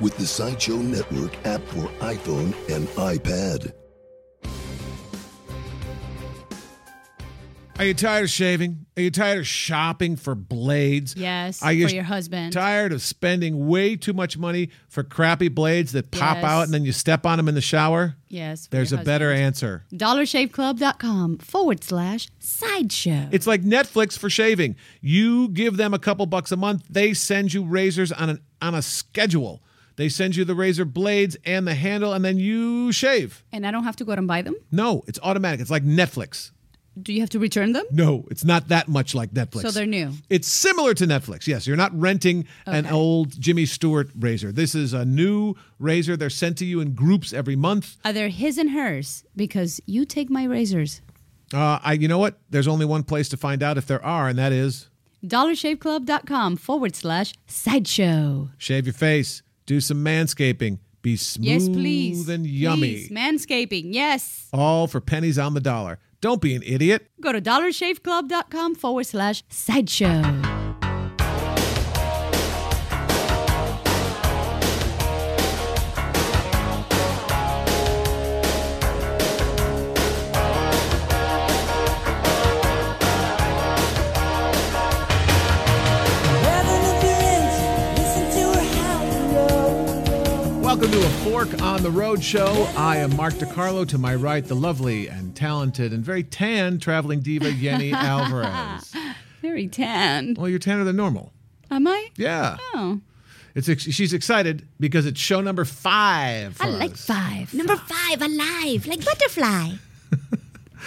with the Sideshow Network app for iPhone and iPad. Are you tired of shaving? Are you tired of shopping for blades? Yes, Are you for your husband. Tired of spending way too much money for crappy blades that pop Yes. out and then you step on them in the shower? yes. for There's your a better husband. answer. DollarShaveClub.com forward slash sideshow. It's like Netflix for shaving. You give them a couple bucks a month, they send you razors on an on a schedule. They send you the razor blades and the handle, and then you shave. and I don't have to go out and buy them? No, it's automatic. It's like Netflix. Do you have to return them? No, it's not that much like Netflix. So they're new. It's similar to Netflix. Yes, you're not renting an old Jimmy Stewart razor. This is a new razor. They're sent to you in groups every month. Are they his and hers? Because you take my razors. Uh, I, you know what? There's only one place to find out if there are, and that is DollarShaveClub.com forward slash sideshow. shave your face, do some manscaping, be smooth Yes, please. and yummy. Please. Manscaping, yes. All for pennies on the dollar. Don't be an idiot. Go to DollarShaveClub.com forward slash sideshow. To a Fork on the Road show. I am Mark DeCarlo. To my right, the lovely and talented and very tan traveling diva Yeni Alvarez. Very tan. Well, you're tanner than normal. Am I? Yeah. Oh. It's ex- she's excited because it's show number five. for I like us. five. Number five, alive, like butterfly.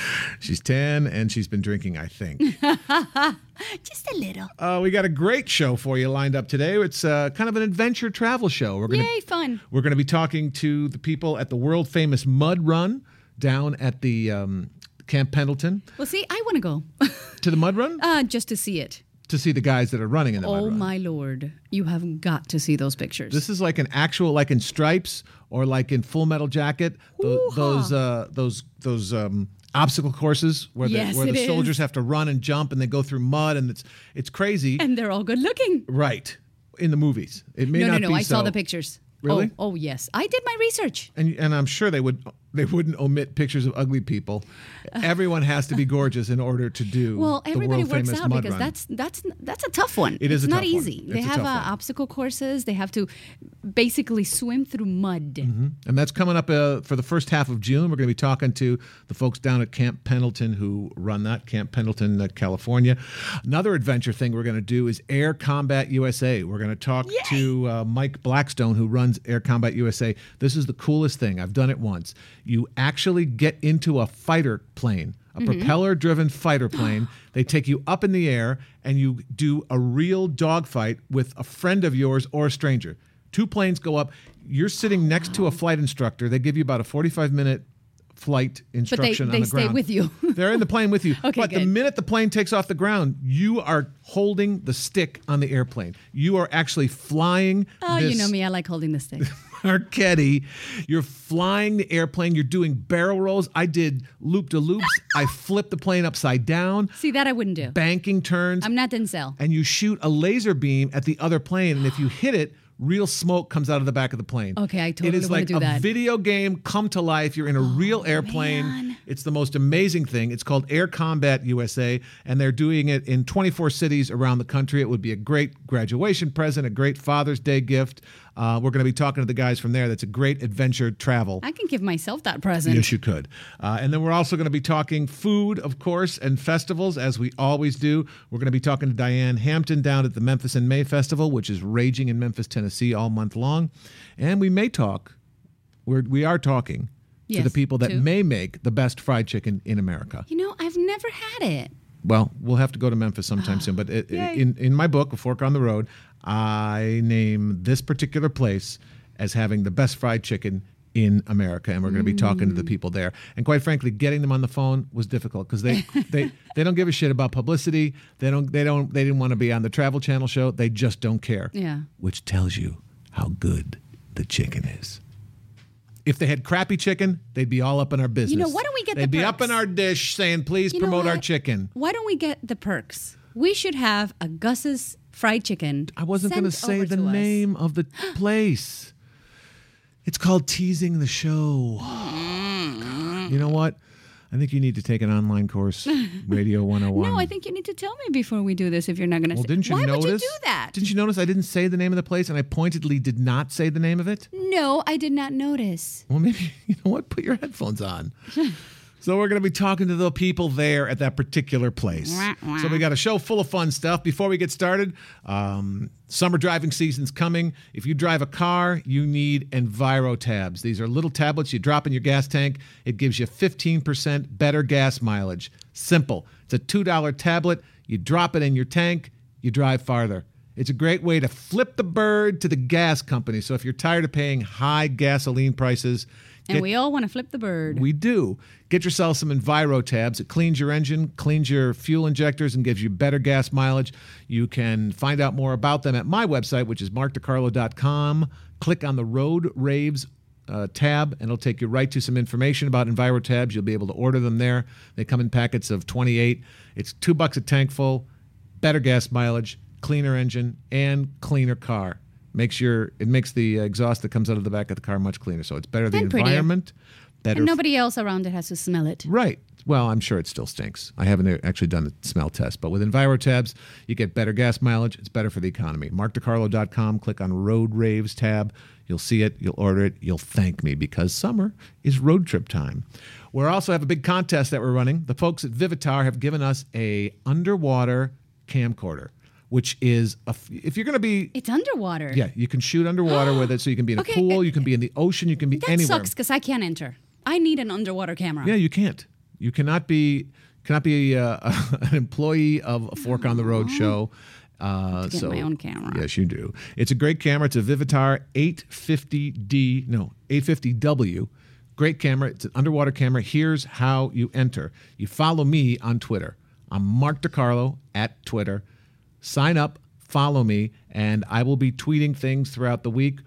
She's ten and she's been drinking. I think. Just a little. uh, we got a great show for you lined up today. It's uh, kind of an adventure travel show. We're gonna Yay, fun. we're gonna be talking to the people at the world famous Mud Run down at the um, Camp Pendleton. Well, see, I want to go To the Mud Run uh, just to see it. to see the guys that are running in the Mud Oh, my Lord. You have got to see those pictures. This is like an actual, like in Stripes or like in Full Metal Jacket. Ooh-ha. those uh, those those um, obstacle courses where the, where the soldiers is. have to run and jump and they go through mud and it's it's crazy. and they're all good looking. right in the movies, it may No, no, not no. be I saw the pictures. Really? Oh, oh, yes. I did my research. and and I'm sure they would they wouldn't omit pictures of ugly people. Everyone has to be gorgeous in order to do Well, everybody works out because run. that's that's that's a tough one. It is it's a not tough easy. It's they have uh, obstacle courses. They have to basically swim through mud. Mm-hmm. And that's coming up uh, for the first half of June. We're going to be talking to the folks down at Camp Pendleton who run that, Camp Pendleton, uh, California. Another adventure thing we're going to do is Air Combat USA. We're going to talk to uh, Mike Blackstone, who runs Air Combat USA. This is the coolest thing. I've done it once. You actually get into a fighter plane. A mm-hmm. propeller driven fighter plane. They take you up in the air and you do a real dogfight with a friend of yours or a stranger. Two planes go up. You're sitting next to a flight instructor. They give you about a 45 minute flight instruction but they on the stay with you. They're in the plane with you. Okay, but the minute the plane takes off the ground, you are holding the stick on the airplane. You are actually flying. Oh, you know me. I like holding the stick. Marchetti. You're flying the airplane. You're doing barrel rolls. I did loop de loops. I flipped the plane upside down, See, that I wouldn't do. banking turns I'm not Denzel. and you shoot a laser beam at the other plane, and if you hit it, real smoke comes out of the back of the plane. Okay, I It totally is wanna like do a that. Oh, video game come to life. You're in a real oh, airplane. man. It's the most amazing thing. It's called Air Combat USA, and they're doing it in 24 cities around the country. It would be a great graduation present, a great Father's Day gift. Uh, we're going to be talking to the guys from there. That's a great adventure travel. I can give myself that present. Yes, you could. Uh, and then we're also going to be talking food, of course, and festivals, as we always do. We're going to be talking to Diane Hampton down at the Memphis in May Festival, which is raging in Memphis, Tennessee, all month long. And we may talk, we're, we are talking to the people that to- may make the best fried chicken in America. You know, I've never had it. Well, we'll have to go to Memphis sometime soon. But it, in, in my book, A Fork on the Road, I name this particular place as having the best fried chicken in America, and we're going to be talking to the mm. people there. And quite frankly, getting them on the phone was difficult because they they they don't give a shit about publicity. They don't they don't they didn't want to be on the Travel Channel show. They just don't care. Yeah. which tells you how good the chicken is. If they had crappy chicken, they'd be all up in our business. You know, why don't we get the They'd be up in our dish saying, "Please You know promote our what? chicken." Why don't we get the perks? We should have a Gus's fried chicken. I wasn't going to say the to us. name of the place. It's called teasing the show. you know what? I think you need to take an online course, Radio 101. No, I think you need to tell me before we do this if you're not going to Well, say didn't you Why notice? would you do that? Didn't you notice I didn't say the name of the place and I pointedly did not say the name of it? no, I did not notice. Well, maybe, you know what? Put your headphones on. so, we're going to be talking to the people there at that particular place. Wah, wah. So, we got a show full of fun stuff. Before we get started, um, summer driving season's coming. If you drive a car, you need Enviro tabs. These are little tablets you drop in your gas tank, it gives you 15% better gas mileage. Simple. It's a $2 tablet. You drop it in your tank, you drive farther. It's a great way to flip the bird to the gas company. So if you're tired of paying high gasoline prices, And get- we all want to flip the bird. we do. Get yourself some Enviro tabs. It cleans your engine, cleans your fuel injectors, and gives you better gas mileage. You can find out more about them at my website, which is markdecarlo.com. Click on the Road Raves uh, tab, and it'll take you right to some information about Enviro tabs. You'll be able to order them there. They come in packets of 28. It's two bucks a tank full, better gas mileage, cleaner engine, and cleaner car. Makes your it makes the exhaust that comes out of the back of the car much cleaner. So it's better the And environment, better and nobody else around it has to smell it. Right. Well, I'm sure it still stinks. I haven't actually done the smell test, but with EnviroTabs, you get better gas mileage. It's better for the economy. MarkDeCarlo.com, click on Road Raves tab. You'll see it, you'll order it, you'll thank me because summer is road trip time. We also have a big contest that we're running. The folks at Vivitar have given us a underwater camcorder, which is a, f- if you're going to be It's underwater. yeah, you can shoot underwater with it, so you can be in a Okay, pool, you can be in the ocean, you can be anywhere. That anywhere. sucks because I can't enter. I need an underwater camera. Yeah, you can't. You cannot be cannot be uh, an employee of a Fork on the Road show. Uh, get so my own camera. Yes, you do. It's a great camera. It's a Vivitar 850D. No, 850W. Great camera. It's an underwater camera. Here's how you enter. You follow me on Twitter. I'm Mark DeCarlo at Twitter. Sign up, follow me, and I will be tweeting things throughout the week.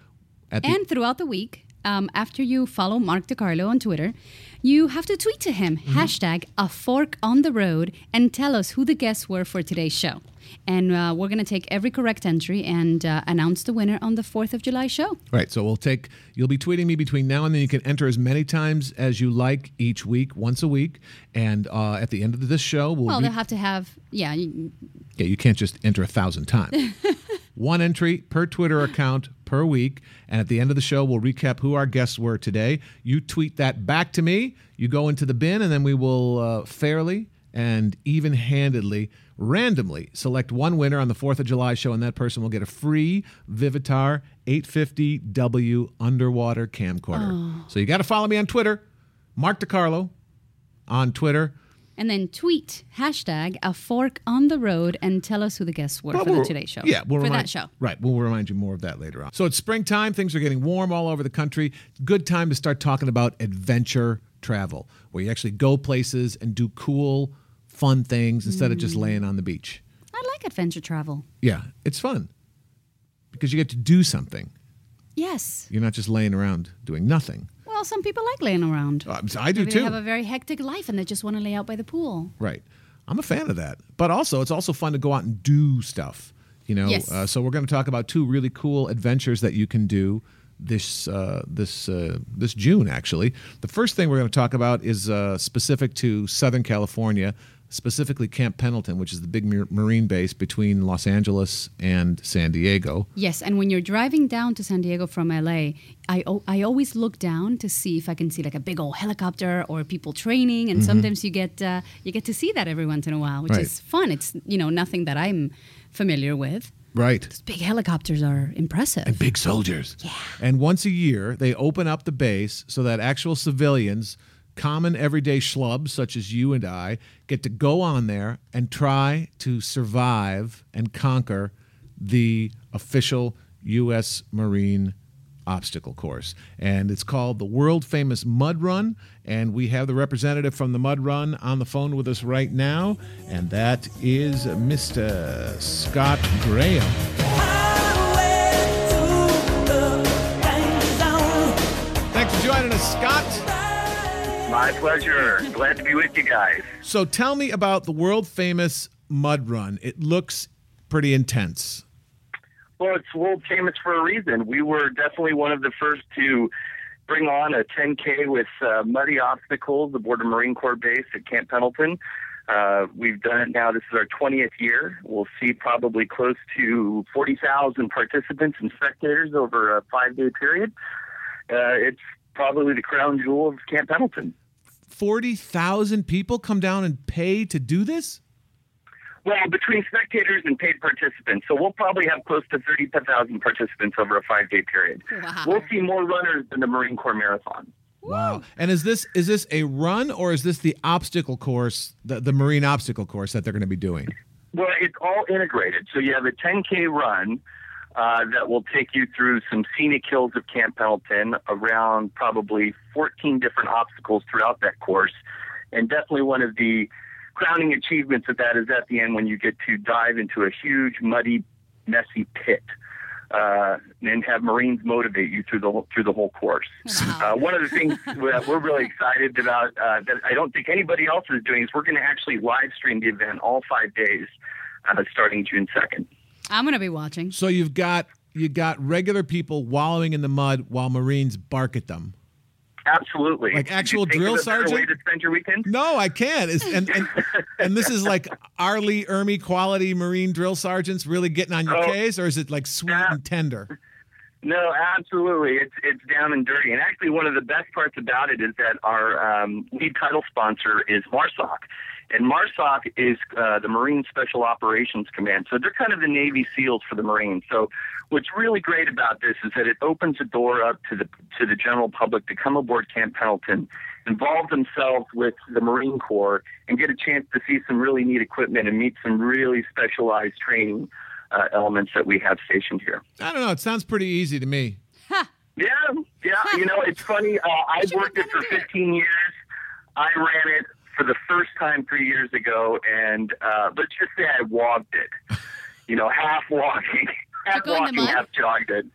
At the, And throughout the week, um, after you follow Mark DeCarlo on Twitter, you have to tweet to him Mm-hmm. hashtag a fork on the road and tell us who the guests were for today's show. And uh, we're going to take every correct entry and uh, announce the winner on the 4th of July show. Right. So we'll take, you'll be tweeting me between now and then. You can enter as many times as you like each week, once a week. And uh, at the end of this show, we'll. Well, they'll have to have, yeah, you- yeah, you can't just enter a thousand times. One entry per Twitter account per week. And at the end of the show, we'll recap who our guests were today. You tweet that back to me. You go into the bin, and then we will uh, fairly and even handedly, randomly select one winner on the 4th of July show, and that person will get a free Vivitar 850W underwater camcorder. Oh. So you got to follow me on Twitter, Mark DeCarlo on Twitter. and then tweet hashtag a fork on the road and tell us who the guests were Well, for the we'll- Today Show. Yeah, we'll for remind, that show. Right, we'll remind you more of that later on. So it's springtime. Things are getting warm all over the country. Good time to start talking about adventure travel, where you actually go places and do cool, fun things instead of Mm. just laying on the beach. I like adventure travel. Yeah, it's fun because you get to do something. Yes. You're not just laying around doing nothing. Well, some people like laying around. Uh, I do Maybe too. they have a very hectic life and they just want to lay out by the pool. Right. I'm a fan of that. But also, it's also fun to go out and do stuff. You know, Yes. uh, so we're going to talk about two really cool adventures that you can do this uh, this uh, this June. Actually, the first thing we're going to talk about is uh, specific to Southern California, specifically Camp Pendleton, which is the big marine base between Los Angeles and San Diego. Yes, and when you're driving down to San Diego from LA, I, o- I always look down to see if I can see like a big old helicopter or people training, and sometimes you get uh, you get to see that every once in a while, which Mm-hmm. Right. is fun. It's you know nothing that I'm familiar with. Right. Those big helicopters are impressive. and big soldiers. Yeah. And once a year, they open up the base so that actual civilians, common everyday schlubs such as you and I, get to go on there and try to survive and conquer the official U.S. Marine obstacle course, and it's called the world famous Mud Run. And we have the representative from the Mud Run on the phone with us right now, and that is Mr. Scott Graham. My pleasure. Glad to be with you guys. So tell me about the world famous Mud Run. It looks pretty intense. Well, it's world famous for a reason. We were definitely one of the first to bring on a 10K with uh, muddy obstacles aboard a Marine Corps base at Camp Pendleton. Uh, we've done it now. This is our 20th year. We'll see probably close to 40,000 participants and spectators over a five day period. Uh, it's probably the crown jewel of Camp Pendleton. 40,000 people come down and pay to do this? Well, between spectators and paid participants. So we'll probably have close to 30,000 participants over a five day period. Wow. We'll see more runners than the Marine Corps Marathon. Wow. And is this is this a run or is this the obstacle course, the, the marine obstacle course that they're going to be doing? Well, it's all integrated. So you have a 10K run uh, that will take you through some scenic hills of Camp Pendleton, around probably 14 different obstacles throughout that course. And definitely one of the crowning achievements of that is at the end when you get to dive into a huge, muddy, messy pit. Uh, and have Marines motivate you through the whole, through the whole course. Uh, one of the things that we're really excited about uh, that I don't think anybody else is doing is we're going to actually live stream the event all five days, uh, starting June second. I'm going to be watching. So you've got you got regular people wallowing in the mud while Marines bark at them. Absolutely, Like Could you actual drill of a better Way sergeant? to spend your weekend? No, I can't. Is and, and and this is like R. Lee Ermey quality Marine drill sergeants really getting on your Oh. case, or is it like sweet Yeah. and tender? No, absolutely. It's it's down and dirty. And actually, one of the best parts about it is that our um, lead title sponsor is MARSOC, and MARSOC is uh, the Marine Special Operations Command. So they're kind of the Navy SEALs for the Marines. So what's really great about this is that it opens the door up to the to the general public to come aboard Camp Pendleton, involve themselves with the Marine Corps, and get a chance to see some really neat equipment and meet some really specialized training uh, elements that we have stationed here. I don't know. It sounds pretty easy to me. Yeah, yeah. You know, it's funny. Uh, I've worked it for 15 years. I ran it for the first time three years ago, and uh, let's just say I walked it. You know, half walking, half go in the walking, half jogged it.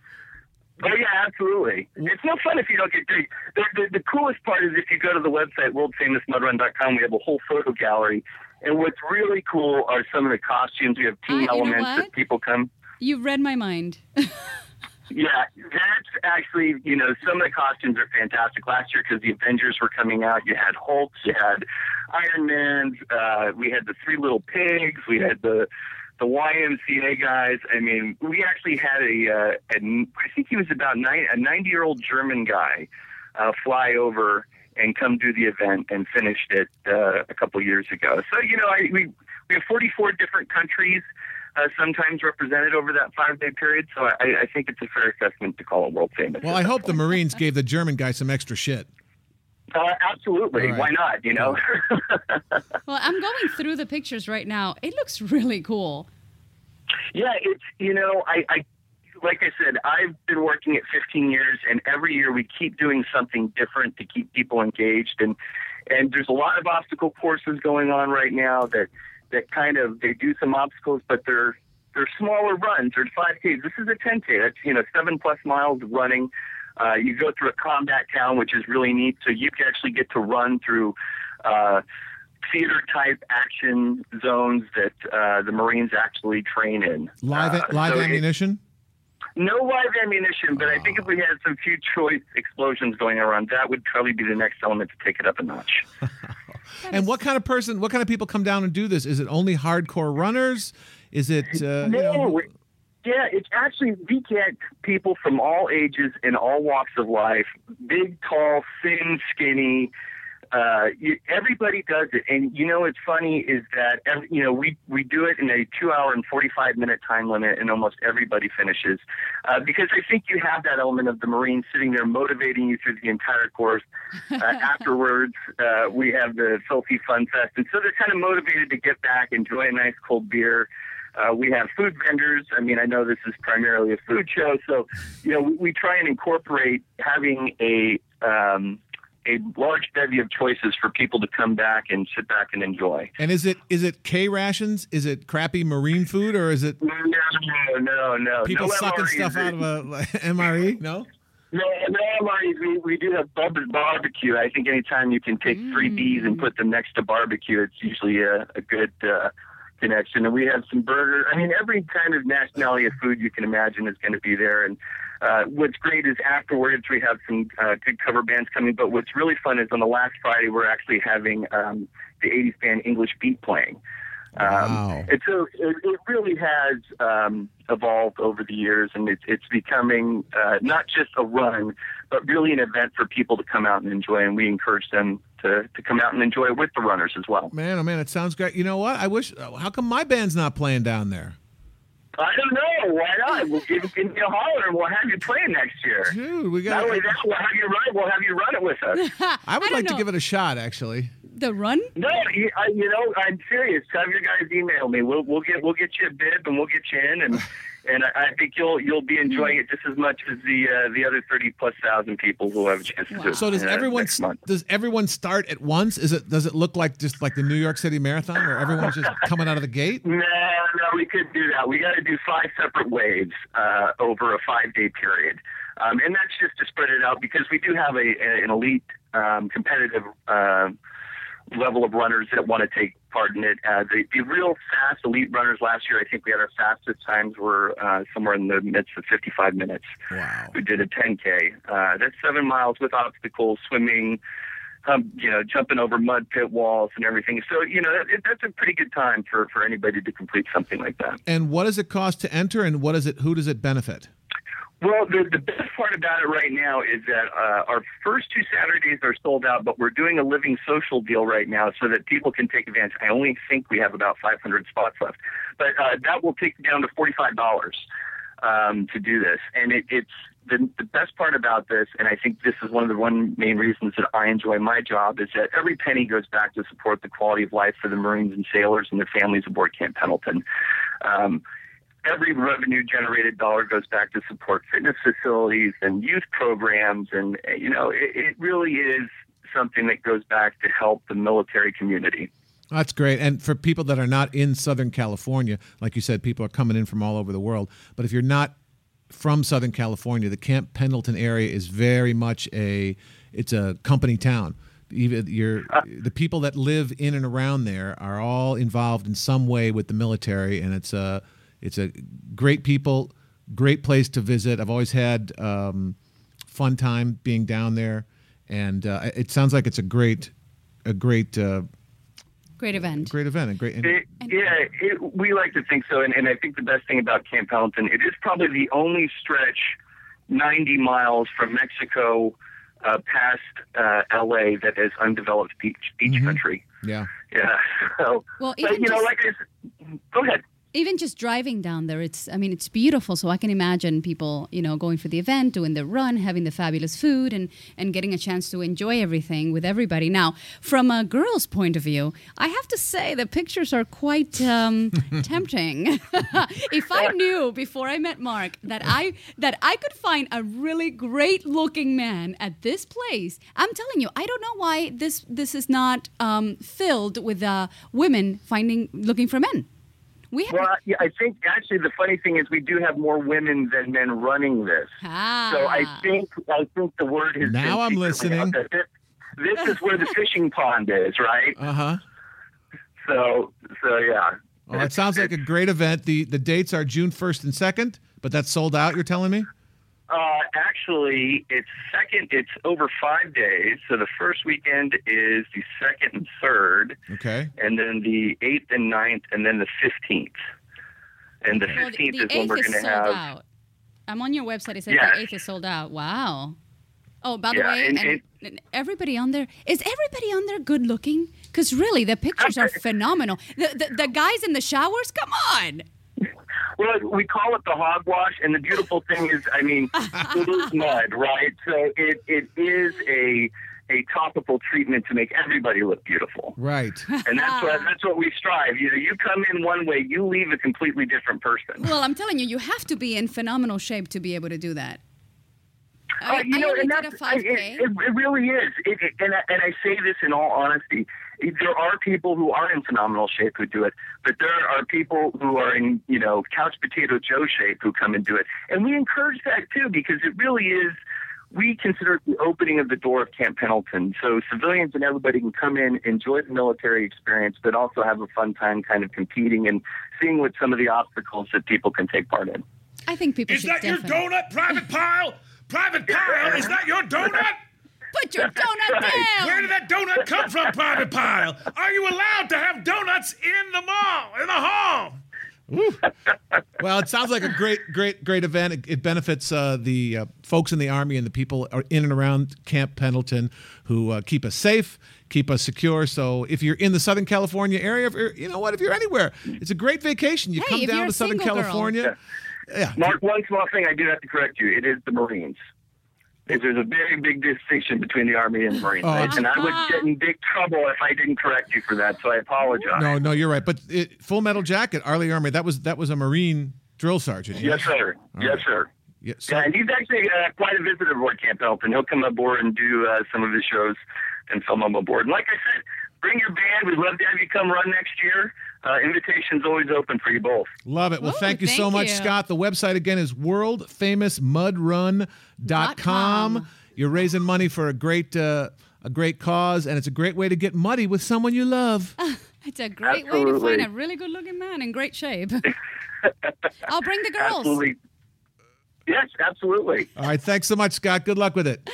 Oh yeah, absolutely. It's no fun if you don't get dirty. The, the, the coolest part is if you go to the website worldfamousmudrun.com, we have a whole photo gallery, and what's really cool are some of the costumes. We have Ah, you team know elements what? that people come. You've read my mind. Yeah, that's actually, you know, some of the costumes are fantastic. Last year, because the Avengers were coming out, you had Hulk, you had Iron Man, uh, we had the Three Little Pigs, we had the the YMCA guys. I mean, we actually had a, uh, a I think he was about nine, a 90 year old German guy uh, fly over and come do the event and finished it uh, a couple years ago. So, you know, I, we, we have 44 different countries uh, sometimes represented over that five day period. So I, I think it's a fair assessment to call it world famous. Well, I hope the Marines gave the German guy some extra shit. Uh, absolutely. All right. Why not? You know? Well, I'm going through the pictures right now. It looks really cool. yeah, it's, you know, I, I, like I said, I've been working it 15 years, and every year we keep doing something different to keep people engaged. And, and there's a lot of obstacle courses going on right now that, that kind of, they do some obstacles, but they're, they're smaller runs. They're 5Ks. This is a 10K. That's, you know, seven plus miles of running. Uh, you go through a combat town, which is really neat. So you can actually get to run through uh, theater type action zones that uh, the Marines actually train in. Live Uh, live so it- ammunition. No live ammunition, but I think if we had some few choice explosions going around, that would probably be the next element to take it up a notch. And what kind of person, what kind of people come down and do this? Is it only hardcore runners? Is it, uh, you No, know, yeah, it's actually we get people from all ages and all walks of life, big, tall, thin, skinny. Uh, you, everybody does it, and you know what's funny is that every, you know we we do it in a two-hour and forty-five minute time limit, and almost everybody finishes uh, because I think you have that element of the Marine sitting there motivating you through the entire course. Uh, afterwards, uh, we have the Filthy Fun Fest, and so they're kind of motivated to get back, enjoy a nice cold beer. Uh, we have food vendors. I mean, I know this is primarily a food show, so you know we, we try and incorporate having a um, a large bevy of choices for people to come back and sit back and enjoy. And is it is it K rations? Is it crappy marine food, or is it No, no, no. no? people no sucking MREs. stuff out of a like, MRE? No. No, no MREs. We, we do have barbecue. I think anytime you can take three B's and put them next to barbecue, it's usually a, a good uh, connection. And we have some burger. I mean, every kind of nationality of food you can imagine is going to be there. And uh, what's great is afterwards we have some uh, good cover bands coming. But what's really fun is on the last Friday we're actually having um, the 80s band English Beat playing. Um, Wow. And so it, it really has um, evolved over the years, and it's, it's becoming uh, not just a run, but really an event for people to come out and enjoy. And we encourage them to, to come out and enjoy it with the runners as well. Man, oh man, it sounds great. You know what? I wish. How come my band's not playing down there? I don't know. Why not? We'll give, give me a holler, and we'll have you playing next year. Dude, we Not got. only that, we'll have you run. We'll have you run it with us. I would I don't like to give it a shot, actually. The run? No, you, I, you know, I'm serious. Have your guys email me. We'll we'll get we'll get you a bib and we'll get you in, and and I, I think you'll you'll be enjoying it just as much as the uh, the other thirty plus thousand people who have a chance to do it. So does uh, everyone does everyone start at once? Is it does it look like just like the New York City Marathon, where everyone's just coming out of the gate? No, no, we couldn't do that. We got to do five separate waves uh, over a five day period. Um, and that's just to spread it out because we do have a, a an elite um, competitive uh, level of runners that want to take part in it. Uh, the, the real fast elite runners last year, I think we had our fastest times were uh, somewhere in the midst of 55 minutes. Wow. We did a 10K. Uh, that's seven miles with obstacles, swimming, um, you know, jumping over mud pit walls and everything. So, you know, that, that's a pretty good time for, for anybody to complete something like that. And what does it cost to enter, and what is it? Who does it benefit? Well, the, the best part about it right now is that uh, our first two Saturdays are sold out, but we're doing a living social deal right now so that people can take advantage. I only think we have about 500 spots left, but uh, that will take down to $45 um, to do this. And it, it's the, the best part about this, and I think this is one of the one main reasons that I enjoy my job, is that every penny goes back to support the quality of life for the Marines and sailors and their families aboard Camp Pendleton. Um, every revenue generated dollar goes back to support fitness facilities and youth programs and uh, you know it, it really is something that goes back to help the military community That's great. And for people that are not in Southern California, like you said, people are coming in from all over the world. But if you're not from Southern California, the Camp Pendleton area is very much a it's a company town. Even you're, the people that live in and around there are all involved in some way with the military, and it's a it's a great people, great place to visit. I've always had um, fun time being down there, and uh, it sounds like it's a great a great uh, Great event. great event, a great. And, It, yeah, it, we like to think so, and, and I think the best thing about Camp Pendleton, it is probably the only stretch 90 miles from Mexico uh, past uh, LA that is undeveloped beach beach country. yeah. Yeah. So, Well, but even you know, just- like I said, go ahead. Even just driving down there it's i mean it's beautiful. So i can imagine people you know going for the event doing the run having the fabulous food and and getting a chance to enjoy everything with everybody. Now from a girl's point of view i have to say the pictures are quite um, tempting. If i knew before i met mark that i that i could find a really great looking man at this place i'm telling you i don't know why this this is not um, filled with uh, women finding looking for men we have Well, yeah, I think actually the funny thing is we do have more women than men running this. Ah. So I think I think the word has Now been I'm listening. This, this is where the fishing pond is, right? Uh huh. So so yeah. Well, it sounds like a great event. the The dates are June first and second, but that's sold out. You're telling me? Uh, actually, it's second. It's over five days. So the first weekend is the second and third, Okay. and then the eighth and ninth, and then the fifteenth. And the fifteenth the is when eighth we're is going to sold have. out. I'm on your website. It says Yes. the eighth is sold out. Wow. Oh, by the Yeah, way, and- and, and everybody on there is everybody on there good looking? Because really, the pictures are phenomenal. The, the the guys in the showers, come on. Well, we call it the hogwash, and the beautiful thing is, I mean, it is mud, right? So it it is a a topical treatment to make everybody look beautiful. Right. And that's what that's what we strive. You know, you come in one way, you leave a completely different person. Well, I'm telling you, you have to be in phenomenal shape to be able to do that. I, Uh, you I know, only and did a 5K. it, it, it really is. It, it, and, I, and I say this in all honesty. There are people who are in phenomenal shape who do it, but there are people who are in, you know, couch potato Joe shape who come and do it. And we encourage that too because it really is, we consider it the opening of the door of Camp Pendleton. So civilians and everybody can come in, enjoy the military experience, but also have a fun time kind of competing and seeing what some of the obstacles that people can take part in. I think people Is should that your donut, Private Pyle? Private Pyle, is that your donut? put your donut down. Where did that donut come from, Private Pyle? Are you allowed to have donuts in the mall, in the hall? Well, it sounds like a great, great, great event. It, it benefits uh, the uh, folks in the Army and the people in and around Camp Pendleton who uh, keep us safe, keep us secure. So if you're in the Southern California area, if you're, you know what, if you're anywhere, it's a great vacation. You Hey, come down to Southern single girl. California. Yeah. Mark, one small thing I do have to correct you. It is the Marines. Is There's a very big distinction between the Army and the Marines. Oh, and I would get in big trouble if I didn't correct you for that, so I apologize. No, no, you're right. But it, Full Metal Jacket, R. Lee Ermey, that was that was a Marine drill sergeant. Yes, sir. yes, sir. Yeah, so- Yeah, and he's actually uh, quite a visitor aboard Camp Pendleton. He'll come aboard and do uh, some of his shows and film them aboard. And like I said, bring your band. We'd love to have you come run next year. Uh, invitation's always open for you both. Love it. Well, Ooh, thank you so much, you. Scott. The website again is worldfamousmudrun.com. Dot com. You're raising money for a great uh, a great cause, and it's a great way to get muddy with someone you love. It's a great way to find a really good looking man in great shape. I'll bring the girls. Absolutely. Yes, absolutely. All right. Thanks so much, Scott. Good luck with it.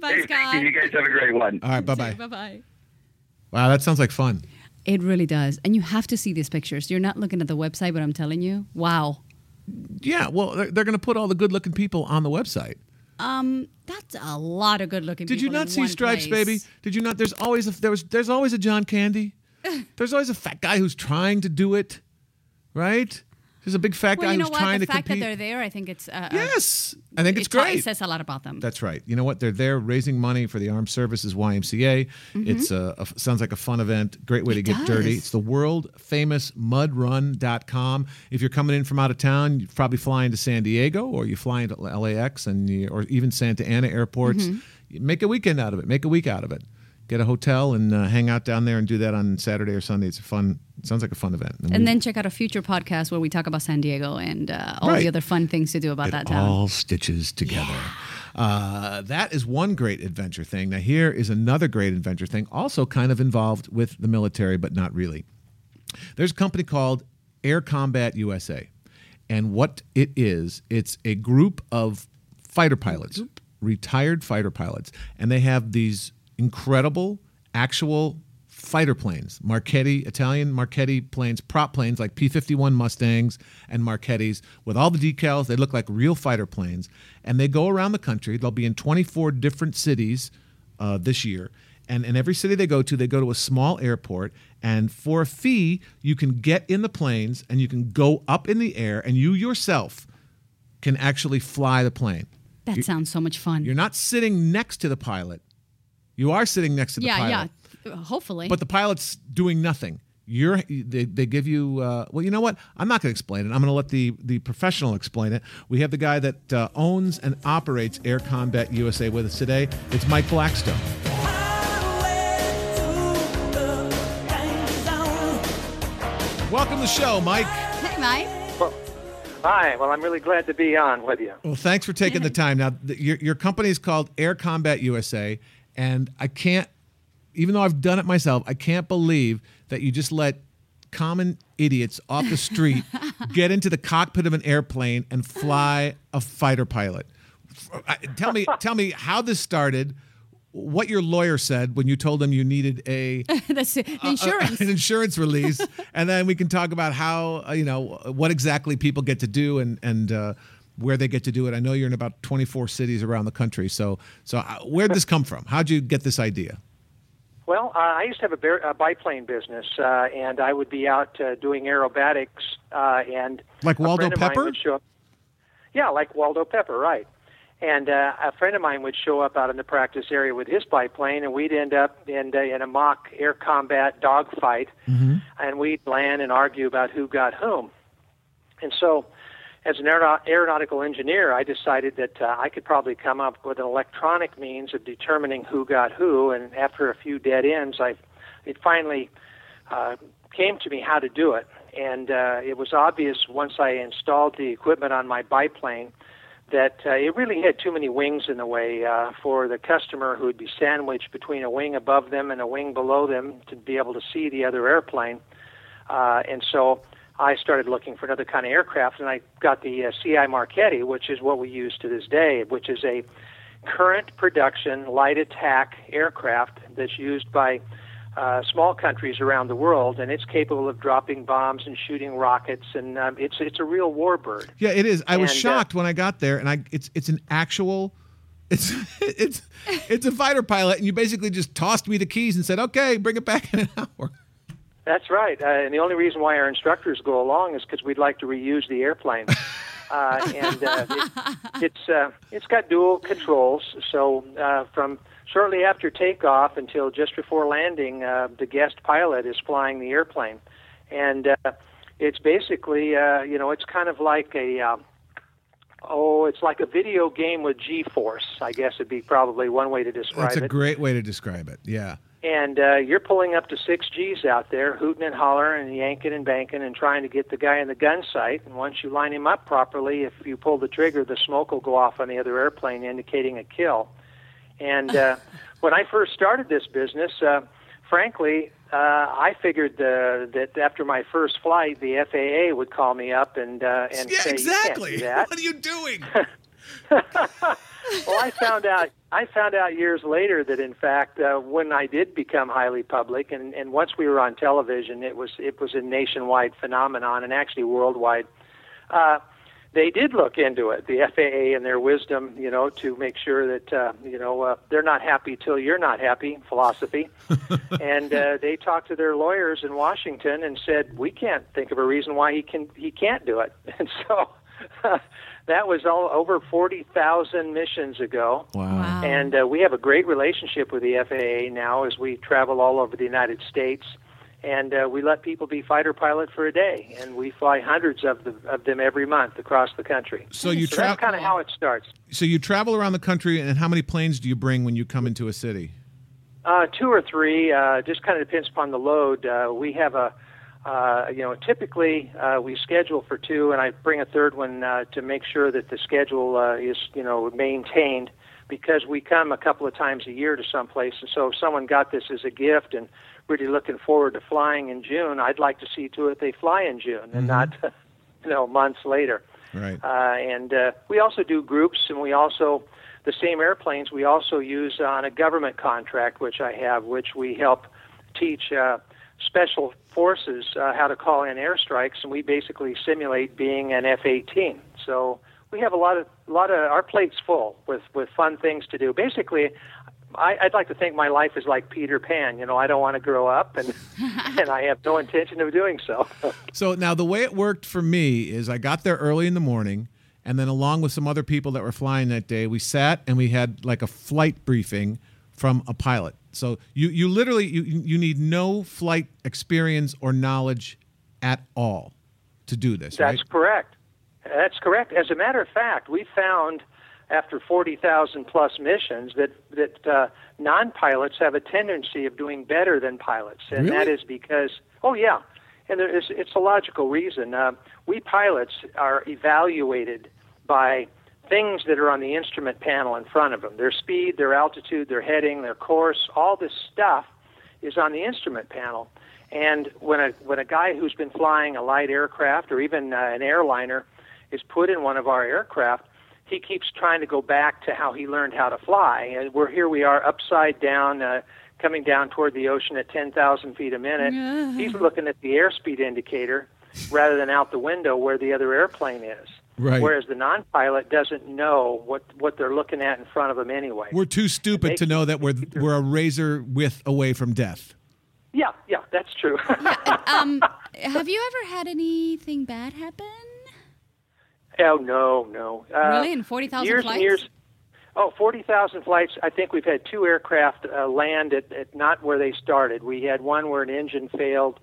Bye, Hey, Scott. thank you. You guys have a great one. All right. Bye bye. Bye bye. Wow, that sounds like fun. It really does. And you have to see these pictures. You're not looking at the website, but I'm telling you, wow. Yeah. Well, they're, they're going to put all the good looking people on the website. Um, that's a lot of good looking Did you not see Stripes, place. baby? Did you not? There's always a, there was there's always a John Candy. There's always a fat guy who's trying to do it, right? There's a big fat Well, guy you know who's what? trying The to fact compete. that they're there, I think it's. Uh, uh, yes, I think it's it ta- great. It says a lot about them. That's right. You know what? They're there raising money for the Armed Services YMCA. It's a, a- sounds like a fun event. Great way to Mm-hmm. It get dirty. It's the world famous mudrun.com. If you're coming in from out of town, you're probably flying to San Diego or you're flying to LAX and you, or even Santa Ana airports. Mm-hmm. Make a weekend out of it. Make a week out of it. Get a hotel and uh, hang out down there and do that on Saturday or Sunday. It's a fun. It sounds like a fun event. we- and then check out a future podcast where we talk about San Diego and uh, all Right. the other fun things to do about it that town. all stitches together. Uh, that is one great adventure thing. Now, here is another great adventure thing, also kind of involved with the military, but not really. There's a company called Air Combat USA. And what it is, it's a group of fighter pilots, retired fighter pilots, and they have these incredible actual fighter planes, Marchetti, Italian Marchetti planes, prop planes like P 51 Mustangs and Marchettis with all the decals. They look like real fighter planes. And they go around the country. They'll be in 24 different cities uh, this year. And in every city they go to, they go to a small airport. And for a fee, you can get in the planes and you can go up in the air, and you yourself can actually fly the plane. That sounds so much fun. You're not sitting next to the pilot. You are sitting next to the yeah, pilot. yeah. Yeah. Hopefully. But the pilot's doing nothing. You're they, they give you uh, well you know what I'm not going to explain it I'm going to let the the professional explain it we have the guy that uh, owns and operates Air Combat USA with us today it's Mike Blackstone welcome to the show Mike hey, Mike. Hi. Well, I'm really glad to be on with you. Well, thanks for taking the time. Now, the, your, your company is called Air Combat USA, and I can't, even though I've done it myself, I can't believe that you just let common idiots off the street get into the cockpit of an airplane and fly a fighter pilot. Tell me, tell me how this started. What your lawyer said when you told him you needed a That's insurance. an insurance release, and then we can talk about how uh, you know what exactly people get to do and and uh, where they get to do it. I know you're in about 24 cities around the country, so so uh, where did this come from? How'd you get this idea? Well, uh, I used to have a, bear, a biplane business, uh, and I would be out uh, doing aerobatics, uh, and Like Waldo friend of mine Pepper? would show up- Yeah, like Waldo Pepper, right? And uh, a friend of mine would show up out in the practice area with his biplane, and we'd end up in, in a mock air combat dogfight, and we'd land and argue about who got whom. And so, as an aeronautical engineer, I decided that uh, I could probably come up with an electronic means of determining who got who. And after a few dead ends, I it finally uh, came to me how to do it. And uh, it was obvious once I installed the equipment on my biplane that uh, it really had too many wings in the way uh, for the customer who would be sandwiched between a wing above them and a wing below them to be able to see the other airplane. Uh, and so I started looking for another kind of aircraft, and I got the uh, SIAI-Marchetti, which is what we use to this day, which is a current production light attack aircraft that's used by uh, small countries around the world, and it's capable of dropping bombs and shooting rockets, and um, it's it's a real warbird. Yeah, it is. I was And, uh, shocked when I got there, and I it's it's an actual. It's it's it's a fighter pilot, and you basically just tossed me the keys and said, "Okay, bring it back in an hour." That's right, uh, and the only reason why our instructors go along is because we'd like to reuse the airplane. uh, and uh, it, it's uh, it's got dual controls, so uh, from shortly after takeoff until just before landing, uh, the guest pilot is flying the airplane, and uh, it's basically uh, you know it's kind of like a uh, oh it's like a video game with G-force, I guess it'd be probably one way to describe it. That's a it great way to describe it. Yeah. And uh, you're pulling up to six G's out there, hooting and hollering and yanking and banking and trying to get the guy in the gun sight. And once you line him up properly, if you pull the trigger, the smoke will go off on the other airplane, indicating a kill. And uh, when I first started this business, uh, frankly, uh, I figured uh, that after my first flight, the FAA would call me up and uh, and yeah, say, exactly. "You can't do that." What are you doing? well, I found out. I found out years later that, in fact, uh, when I did become highly public, and, and once we were on television, it was it was a nationwide phenomenon and actually worldwide. Uh, they did look into it, the FAA and their wisdom, you know, to make sure that uh, you know uh, they're not happy till you're not happy philosophy. and uh, they talked to their lawyers in Washington and said, we can't think of a reason why he can he can't do it. And so. that was all over 40,000 missions ago. Wow. And uh, we have a great relationship with the FAA now as we travel all over the United States. And uh, we let people be fighter pilot for a day, and we fly hundreds of, the, of them every month across the country. So you So travel. that's kind of how it starts. So you travel around the country, and how many planes do you bring when you come into a city? Uh, two or three, uh, just kind of depends upon the load. Uh, we have a, uh, you know, typically uh, we schedule for two, and I bring a third one uh, to make sure that the schedule uh, is, you know, maintained because we come a couple of times a year to some place. And so if someone got this as a gift and really looking forward to flying in June, I'd like to see to it they fly in June and not, you know, months later. Right. Uh, and uh, we also do groups, and we also the same airplanes we also use on a government contract, which I have, which we help teach uh, special forces uh, how to call in airstrikes, and we basically simulate being an F-18. So we have a lot of a lot of our plates full with with fun things to do. Basically. I, I'd like to think my life is like Peter Pan. You know, I don't want to grow up, and and I have no intention of doing so. So now the way it worked for me is I got there early in the morning, and then along with some other people that were flying that day, we sat and we had like a flight briefing from a pilot. So you you literally you you need no flight experience or knowledge at all to do this, That's right? correct. That's correct. As a matter of fact, we found after 40,000 plus missions that that uh, non-pilots have a tendency of doing better than pilots, and that Really? is because oh yeah, and there is, it's a logical reason. Uh, we pilots are evaluated by things that are on the instrument panel in front of them. Their speed, their altitude, their heading, their course, all this stuff is on the instrument panel. And when a when a guy who's been flying a light aircraft or even uh, an airliner is put in one of our aircraft, he keeps trying to go back to how he learned how to fly. And we're here we are upside down, uh, coming down toward the ocean at 10,000 feet a minute. He's looking at the airspeed indicator rather than out the window where the other airplane is. Right. Whereas the non-pilot doesn't know what what they're looking at in front of them anyway. We're too stupid They- to know that we're we're a razor width away from death. yeah, yeah, that's true. Um, have you ever had anything bad happen? Oh no, no. Uh, Really? In 40,000 years flights? and years. Oh, 40,000 flights. I think we've had two aircraft uh, land at, at not where they started. We had one where an engine failed,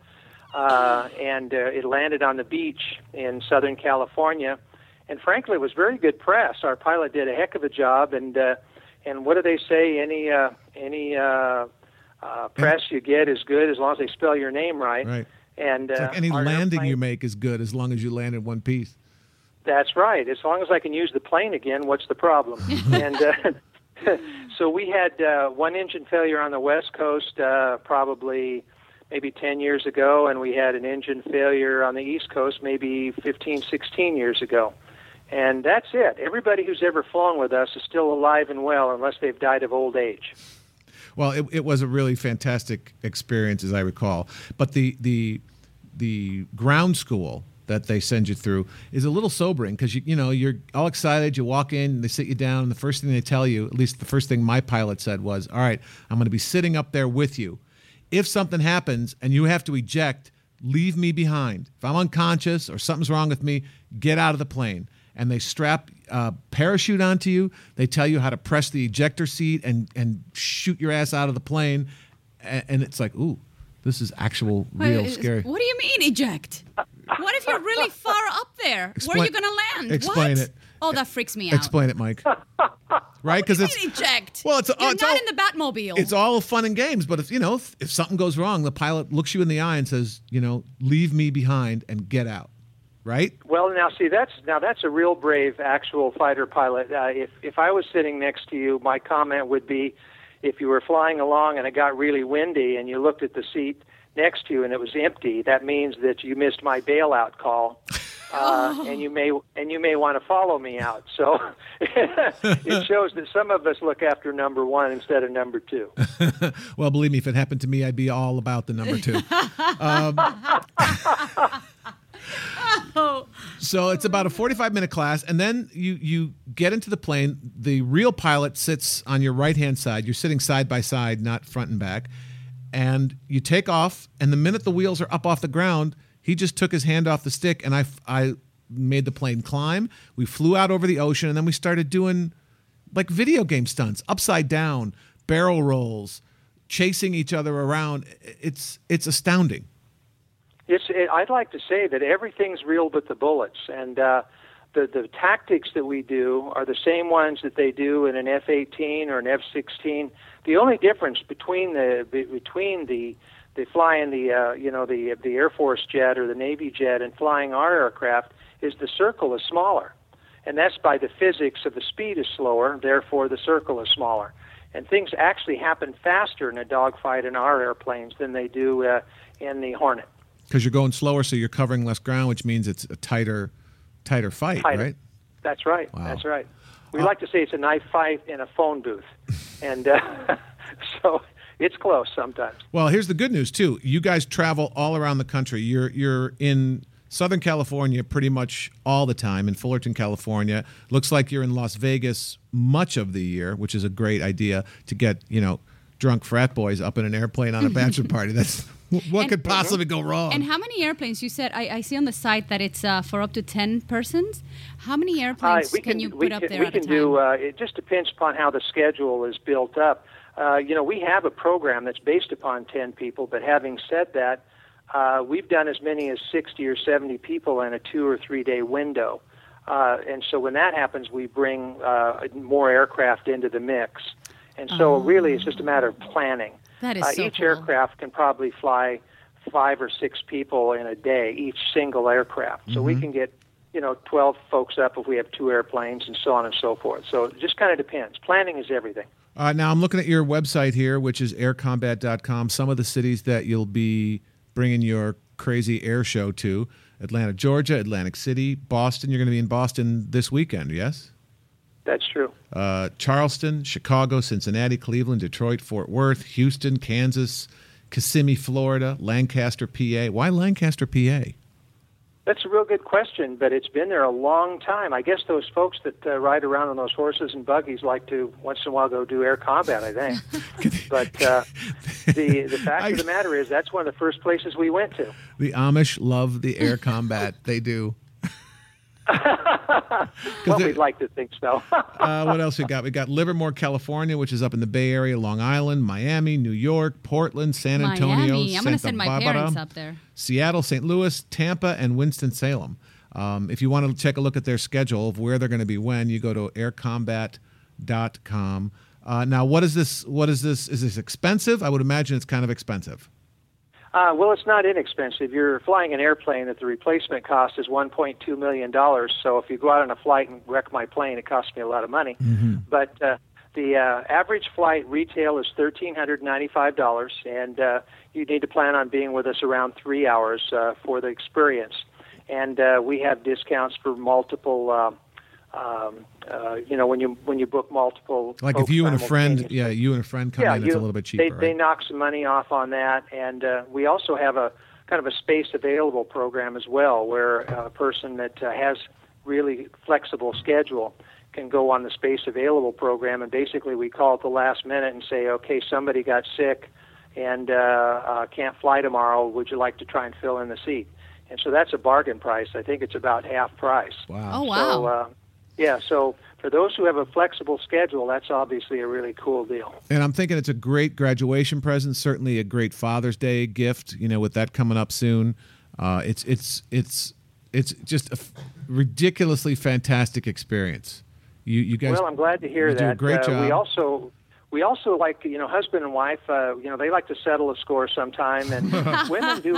uh, and uh, it landed on the beach in Southern California. And frankly, it was very good press. Our pilot did a heck of a job. And uh, and what do they say? Any uh, any uh, uh, press you get is good as long as they spell your name right. Right. And It's uh, like any landing airplane- you make is good as long as you land in one piece. That's right. As long as I can use the plane again, what's the problem? and uh, so we had uh, one engine failure on the West Coast, uh, probably maybe 10 years ago, and we had an engine failure on the East Coast maybe 15, 16 years ago. And that's it. Everybody who's ever flown with us is still alive and well, unless they've died of old age. Well, it, it was a really fantastic experience, as I recall. But the the the ground school that they send you through is a little sobering because you you know you're all excited. You walk in, they sit you down, and the first thing they tell you, at least the first thing my pilot said was, "All right, I'm going to be sitting up there with you. If something happens and you have to eject, leave me behind. If I'm unconscious or something's wrong with me, get out of the plane." And they strap a parachute onto you. They tell you how to press the ejector seat and and shoot your ass out of the plane. And, and it's like, ooh, this is actual real Wait, is- scary. What do you mean eject? What if you're really far up there? Where are you going to land? explain what? it. Oh, that freaks me out. Explain it, Mike. right? Because it's do you mean eject. well, it's, you're it's not all, in the Batmobile. it's all fun and games. But if you know, if, if something goes wrong, the pilot looks you in the eye and says, you know, leave me behind and get out. Right? Well, now see that's now that's a real brave actual fighter pilot. Uh, if if I was sitting next to you, my comment would be, if you were flying along and it got really windy and you looked at the seat next to you and it was empty, that means that you missed my bailout call. Uh, and you may and you may want to follow me out. So it shows that some of us look after number one instead of number two. Well, believe me, if it happened to me, I'd be all about the number two. um, Oh. so it's about a 45 minute class, and then you you get into the plane. The real pilot sits on your right hand side. You're sitting side by side, not front and back. And you take off, and the minute the wheels are up off the ground, he just took his hand off the stick, and I I made the plane climb. We flew out over the ocean, and then we started doing like video game stunts, upside down, barrel rolls, chasing each other around. It's it's astounding. It's. It, I'd like to say that everything's real but the bullets, and uh, the the tactics that we do are the same ones that they do in an F-18 or an F-16. The only difference between the between the the flying the uh, you know the the Air Force jet or the Navy jet and flying our aircraft is the circle is smaller, and that's by the physics of the speed is slower. Therefore, the circle is smaller. And things actually happen faster in a dogfight in our airplanes than they do uh, in the Hornet. Because you're going slower, so you're covering less ground, which means it's a tighter, tighter fight, Tighter. right? That's right. Wow. That's right. We like to say it's a knife fight in a phone booth, and uh, so it's close sometimes. Well, here's the good news too. You guys travel all around the country. You're you're in Southern California pretty much all the time. In Fullerton, California, looks like you're in Las Vegas much of the year, which is a great idea to get you know drunk frat boys up in an airplane on a bachelor party. That's what And- could possibly go wrong. And how many airplanes? You said I, I see on the site that it's uh, for up to ten persons. How many airplanes we can, you we put up there we at a time? do. Uh, it just depends upon how the schedule is built up. Uh, you know, we have a program that's based upon ten people. But having said that, uh, we've done as many as sixty or seventy people in a two or three day window. Uh, and so when that happens, we bring uh, more aircraft into the mix. And so really, it's just a matter of planning. That is uh, so each cool. aircraft can probably fly five or six people in a day, each single aircraft. So Mm-hmm. we can get, you know, 12 folks up if we have two airplanes and so on and so forth. So it just kind of depends. Planning is everything. Uh, now I'm looking at your website here, which is aircombat.com. Some of the cities that you'll be bringing your crazy air show to: Atlanta, Georgia, Atlantic City, Boston. You're going to be in Boston this weekend, yes? That's true. Uh, Charleston, Chicago, Cincinnati, Cleveland, Detroit, Fort Worth, Houston, Kansas, Kissimmee, Florida, Lancaster, PA. Why Lancaster, PA? That's a real good question, but it's been there a long time. I guess those folks that uh, ride around on those horses and buggies like to once in a while go do air combat. I think. but uh, the the fact I- of the matter is, that's one of the first places we went to. The Amish love the air combat. they do. Well, there- we'd like to think so. uh, what else we got? We got Livermore, California, which is up in the Bay Area, Long Island, Miami, New York, Portland, San Antonio, Miami. I'm going Santa to send my Barbara, parents up there. Seattle, St. Louis, Tampa, and Winston Salem. Um, if you want to take a look at their schedule of where they're going to be when, you go to aircombat.com. Uh, now, what is this? What is this? Is this expensive? I would imagine it's kind of expensive. Uh, well, it's not inexpensive. You're flying an airplane that the replacement cost is $1.2 million. So if you go out on a flight and wreck my plane, it costs me a lot of money. But uh, the uh, average flight retail is $1,395, and uh, you need to plan on being with us around three hours uh, for the experience. And uh, we have discounts for multiple. Uh, um, uh, you know, when you when you book multiple, Like if you and a friend, yeah, you and a friend come yeah, in, you, it's a little bit cheaper. They, they knock some money off on that, and uh, we also have a kind of a space available program as well, where a person that uh, has really flexible schedule can go on the space available program, and basically we call at the last minute and say, okay, somebody got sick and uh, uh, can't fly tomorrow. Would you like to try and fill in the seat? And so that's a bargain price. I think it's about half price. wow. Oh, wow. So, uh, yeah, so for those who have a flexible schedule, that's obviously a really cool deal. And I'm thinking it's a great graduation present, certainly a great Father's Day gift. You know, with that coming up soon, uh, it's it's it's it's just a f- ridiculously fantastic experience. You you guys, Well, I'm glad to hear that. a great uh, job. We also we also like you know husband and wife. Uh, you know they like to settle a score sometime, and women do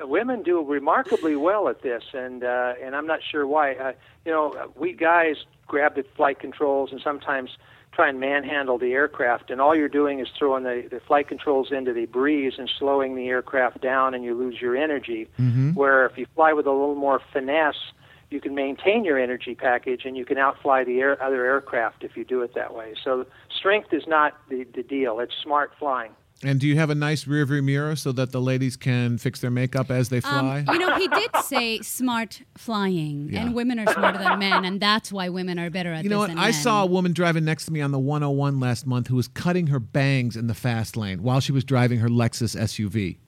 women do remarkably well at this. And uh, and I'm not sure why. Uh, you know we guys grab the flight controls and sometimes try and manhandle the aircraft, and all you're doing is throwing the, the flight controls into the breeze and slowing the aircraft down, and you lose your energy. Mm-hmm. Where if you fly with a little more finesse, you can maintain your energy package and you can outfly the air, other aircraft if you do it that way. So strength is not the, the deal. It's smart flying. And do you have a nice rear view mirror so that the ladies can fix their makeup as they fly? Um, you know, he did say smart flying, Yeah. and women are smarter than men, and that's why women are better at You know what? I men. saw a woman driving next to me on the 101 last month who was cutting her bangs in the fast lane while she was driving her Lexus SUV.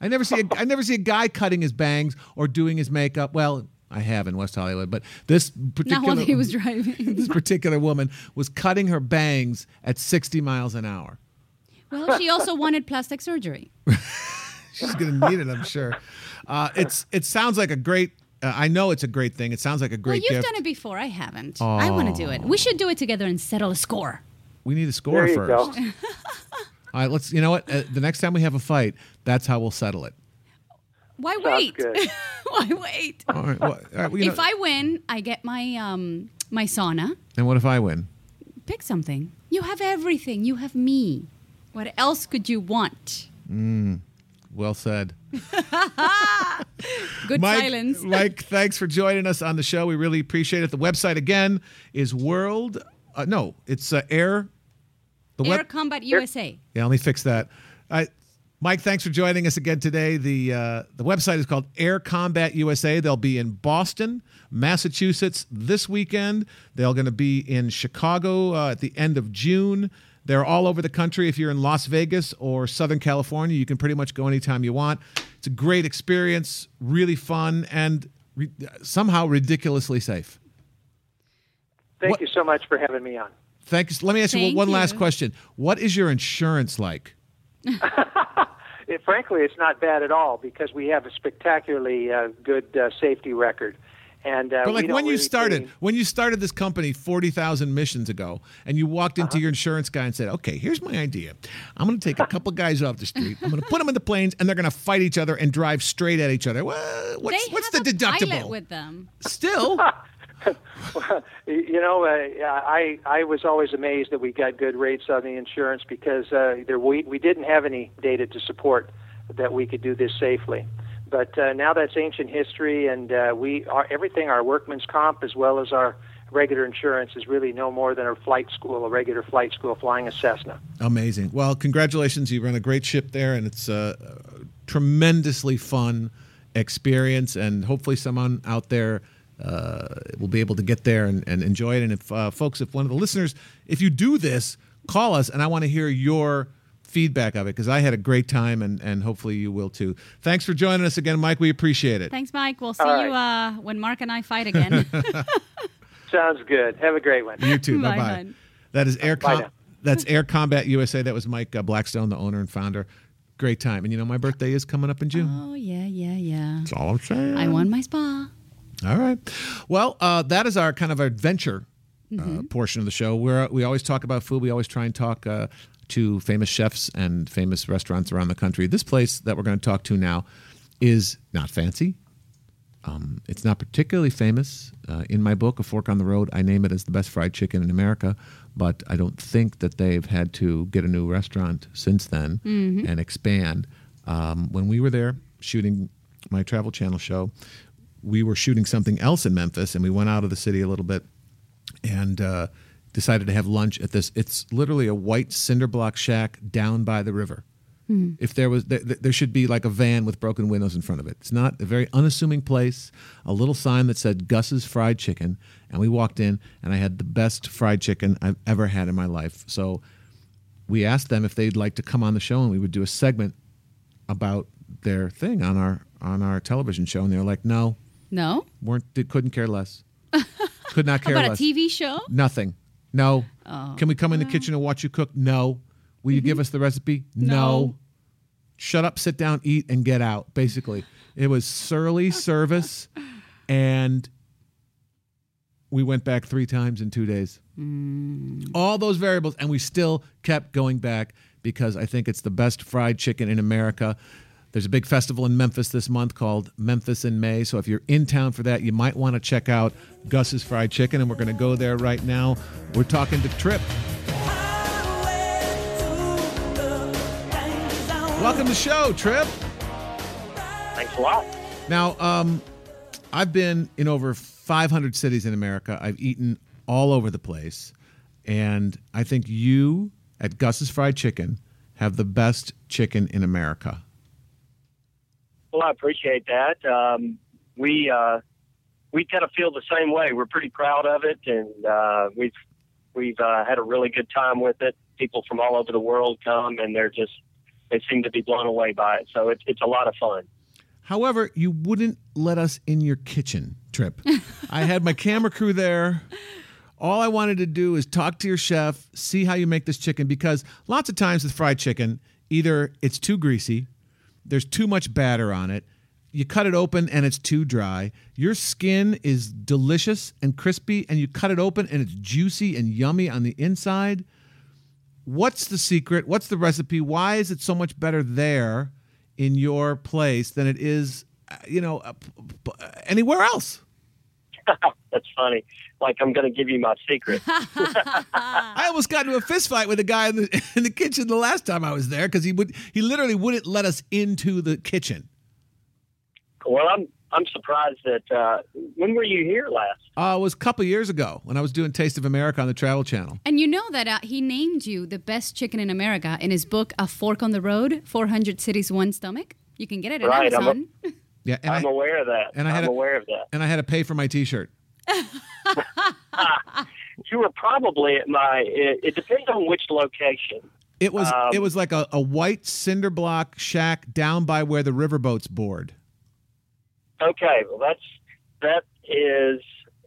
I never see a, I never see a guy cutting his bangs or doing his makeup. Well, I have in West Hollywood, but this particular Not he was driving. this particular woman was cutting her bangs at 60 miles an hour. Well, she also wanted plastic surgery. She's going to need it, I'm sure. Uh, it's it sounds like a great. Uh, I know it's a great thing. It sounds like a great. Well, you've gift. done it before. I haven't. I want to do it. We should do it together and settle a score. We need a score There you first. go. All right, let's. You know what? Uh, the next time we have a fight, that's how we'll settle it. Why Sounds wait? good. Why wait? All right. Well, all right well, you if know- I win, I get my um my sauna. and what if I win? Pick something. You have everything. You have me. What else could you want? Well said. Good Mike, silence. Mike, thanks for joining us on the show. We really appreciate it. The website again is World. Uh, no, it's uh, Air. The Air web. Combat USA. Yeah, let me fix that. Right. Mike, thanks for joining us again today. The uh, the website is called Air Combat USA. They'll be in Boston, Massachusetts this weekend. They're going to be in Chicago uh, at the end of June. They're all over the country. If you're in Las Vegas or Southern California, you can pretty much go anytime you want. It's a great experience, really fun, and re- somehow ridiculously safe. Thank What- you so much for having me on. Thanks. Let me ask you Thank one last question. What is your insurance like? It, frankly, it's not bad at all because we have a spectacularly uh, good uh, safety record. And uh, But like don't when you started, pay- when you started this company forty thousand missions ago, and you walked into your insurance guy and said, "Okay, here's my idea. I'm going to take a couple guys off the street. I'm going to put them in the planes, and they're going to fight each other and drive straight at each other. Well, what's they what's the have a deductible? pilot with them. Still, you know, uh, I I was always amazed that we got good rates on the insurance because uh, there we we didn't have any data to support that we could do this safely. But uh, now that's ancient history, and uh, we are everything our workman's comp as well as our regular insurance is really no more than a flight school, a regular flight school flying a Cessna. amazing. Well, congratulations. You run a great ship there, and it's a tremendously fun experience. And hopefully, someone out there uh, will be able to get there and, and enjoy it. And if uh, folks, if one of the listeners, if you do this, call us, and I want to hear your feedback of it because I had a great time and, and hopefully you will too. Thanks for joining us again, Mike. We appreciate it. Thanks, Mike. We'll see All you uh, when Mark and I fight again. Sounds good. Have a great one. You too. Bye, Bye bye. That is Air Com- now. That's Air Combat USA. That was Mike uh, Blackstone, the owner and founder. Great time. And you know, my birthday is coming up in June. oh yeah, yeah, yeah. That's all I'm saying. I won my spa. All right. Well, uh, that is our kind of adventure uh, portion of the show. Where we always talk about food. We always try and talk uh, to famous chefs and famous restaurants around the country. This place that we're going to talk to now is not fancy. Um, it's not particularly famous. Uh, in my book, A Fork on the Road, I name it as the best fried chicken in America, but I don't think that they've had to get a new restaurant since then and expand. Um, when we were there shooting my Travel Channel show, we were shooting something else in Memphis, and we went out of the city a little bit and uh, decided to have lunch at this. It's literally a white cinder block shack down by the river. If there was, there, there should be like a van with broken windows in front of it. It's not a very unassuming place. A little sign that said Gus's Fried Chicken, and we walked in, and I had the best fried chicken I've ever had in my life. So we asked them if they'd like to come on the show, and we would do a segment about their thing on our on our television show, and they were like, "No, No? weren't they couldn't care less, could not care About less." a TV show? Nothing. No. Oh. Can we come in the kitchen and watch you cook? No. Will you give mm-hmm. us the recipe? No. Shut up, sit down, eat, and get out. Basically, it was surly service, and we went back three times in two days. Mm. All those variables, and we still kept going back because I think it's the best fried chicken in America. There's a big festival in Memphis this month called Memphis in May. So if you're in town for that, you might want to check out Gus's Fried Chicken, and we're going to go there right now. We're talking to Trip. Welcome to the show, Trip. Thanks a lot. Now, um, I've been in over 500 cities in America. I've eaten all over the place. And I think you at Gus's Fried Chicken have the best chicken in America. Well, I appreciate that. Um, we uh, we kind of feel the same way. We're pretty proud of it, and uh, we've we've uh, had a really good time with it. People from all over the world come, and they're just they seem to be blown away by it. So it's it's a lot of fun. However, you wouldn't let us in your kitchen, Trip. I had my camera crew there. All I wanted to do is talk to your chef, see how you make this chicken, because lots of times with fried chicken, either it's too greasy, there's too much batter on it, you cut it open and it's too dry. Your skin is delicious and crispy, and you cut it open and it's juicy and yummy on the inside. What's the secret? What's the recipe? Why is it so much better there in your place than it is, uh, you know, anywhere else? That's funny. Like I'm going to give you my secret. I almost got into a fist fight with a guy in the, in the kitchen the last time I was there because he would he literally wouldn't let us into the kitchen. well, I'm I'm surprised that. Uh, when were you here last? Uh, it was a couple years ago when I was doing Taste of America on the Travel Channel. And you know that uh, he named you the best chicken in America in his book, A Fork on the Road 400 Cities, One Stomach. You can get it at Right, I'm a- Yeah, and I'm I, aware of that. and I had I'm a- aware of that. and I had to pay for my T-shirt. You were probably at my. It, it depends on which location. It was Um, it was like a, a white cinder block shack down by where the riverboats board. Okay, well that's that is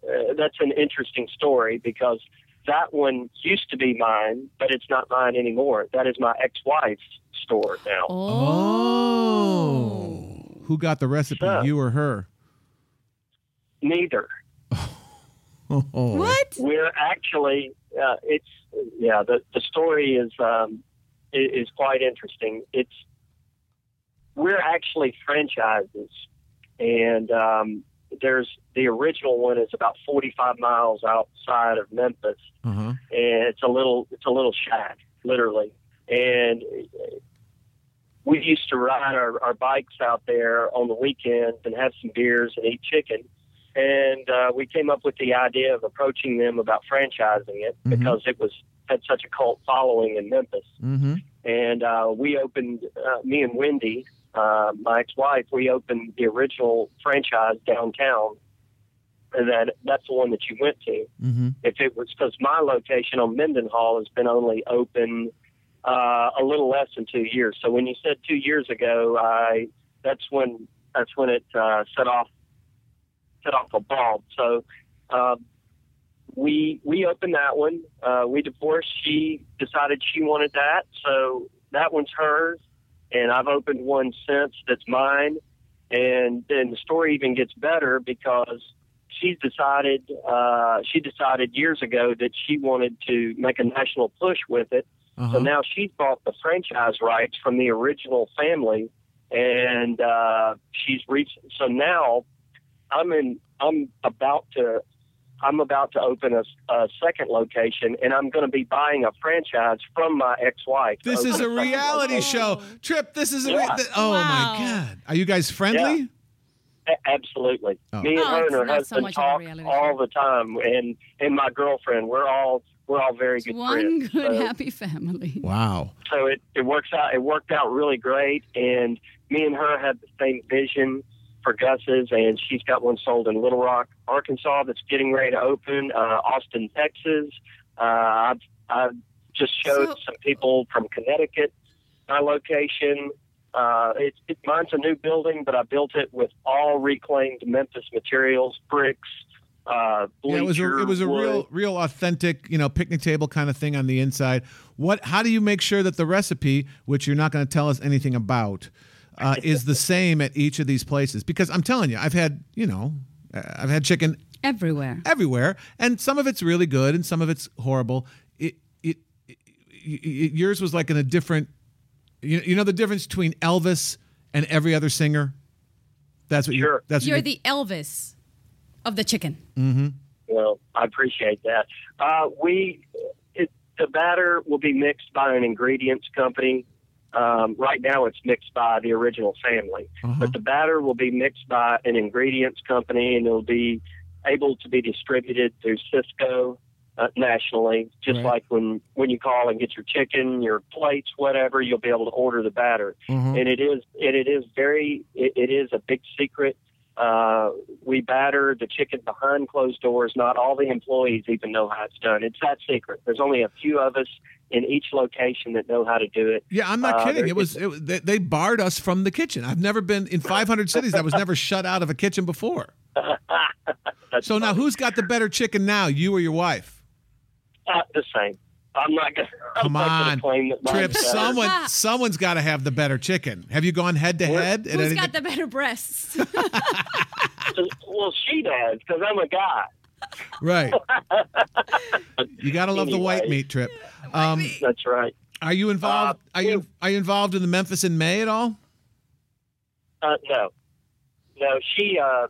uh, that's an interesting story because that one used to be mine, but it's not mine anymore. That is my ex-wife's store now. Oh. Who got the recipe? So- You or her? Neither. Oh. What? We're actually uh, it's yeah the the story is um, is quite interesting. It's we're actually franchises, and um, there's the original one is about 45 miles outside of Memphis, Uh-huh. and it's a little it's a little shack literally and we used to ride our, our bikes out there on the weekends and have some beers and eat chicken and uh, we came up with the idea of approaching them about franchising it Mhm. because it was had such a cult following in Memphis Mm-hmm. and uh, we opened uh, me and Wendy, uh, my ex-wife, we opened the original franchise downtown, and that that's the one that you went to. Mm-hmm. If it was because my location on Mendenhall has been only open uh, a little less than two years. So when you said two years ago, I that's when that's when it uh, set off set off a bulb. So um, we we opened that one. Uh, we divorced. She decided she wanted that, so that one's hers. And I've opened one since that's mine. And then the story even gets better because she's decided uh, she decided years ago that she wanted to make a national push with it. Uh-huh. So now she's bought the franchise rights from the original family, and uh, she's reached. So now I'm in. I'm about to. I'm about to open a, a second location, and I'm going to be buying a franchise from my ex-wife. This is open a reality location. show. Trip, this is a. Yeah. th- oh Wow. my God. Are you guys friendly? A- Absolutely. Oh. Me and Oh, her it's and her not so husband much of a talk all show. the time, and and my girlfriend. We're all we're all very It's good one friends. good So- happy family. Wow. so it, it works out it worked out really great and me and her had the same vision for Gus's and she's got one sold in Little Rock, Arkansas that's getting ready to open, uh, Austin, Texas. Uh, I've, I've just showed So- some people from Connecticut my location. Uh, it, it, mine's a new building, but I built it with all reclaimed Memphis materials, bricks, uh, Yeah, it was a, it was a wood. real real authentic, you know, picnic table kind of thing on the inside. What how do you make sure that the recipe, which you're not going to tell us anything about, uh, is the same at each of these places? Because I'm telling you, I've had, you know, uh, I've had chicken Everywhere. everywhere, and some of it's really good, and some of it's horrible. It it, it, it yours was like in a different. You, you know the difference between Elvis and every other singer. That's what Sure. you're. That's what You're the Elvis of the chicken. Mm-hmm. Well, I appreciate that. Uh, we it, the batter will be mixed by an ingredients company. Um, right now, it's mixed by the original family, Uh-huh. but the batter will be mixed by an ingredients company, and it'll be able to be distributed through Sysco uh, nationally. Just Right. like when when you call and get your chicken, your plates, whatever, you'll be able to order the batter Mhm. and it is and it is very it, it is a big secret. Uh, we batter the chicken behind closed doors. Not all the employees even know how it's done. It's that secret. There's only a few of us in each location that know how to do it. Yeah, I'm not Uh, kidding. It was, it they, they barred us from the kitchen. I've never been in 500 cities. I was never shut out of a kitchen before. So now, who's got the better chicken now, you or your wife? uh, the same? I'm not gonna. I'm Come not gonna on, claim that Trip. better. Someone, someone's got to have the better chicken. Have you gone head to head? at Who's anything? got the better breasts? Well, she does because I'm a guy. right. You got to love the white meat, Trip. Um, That's right. are you involved? Uh, are you are you involved in the Memphis in May at all? Uh, no, no. She uh,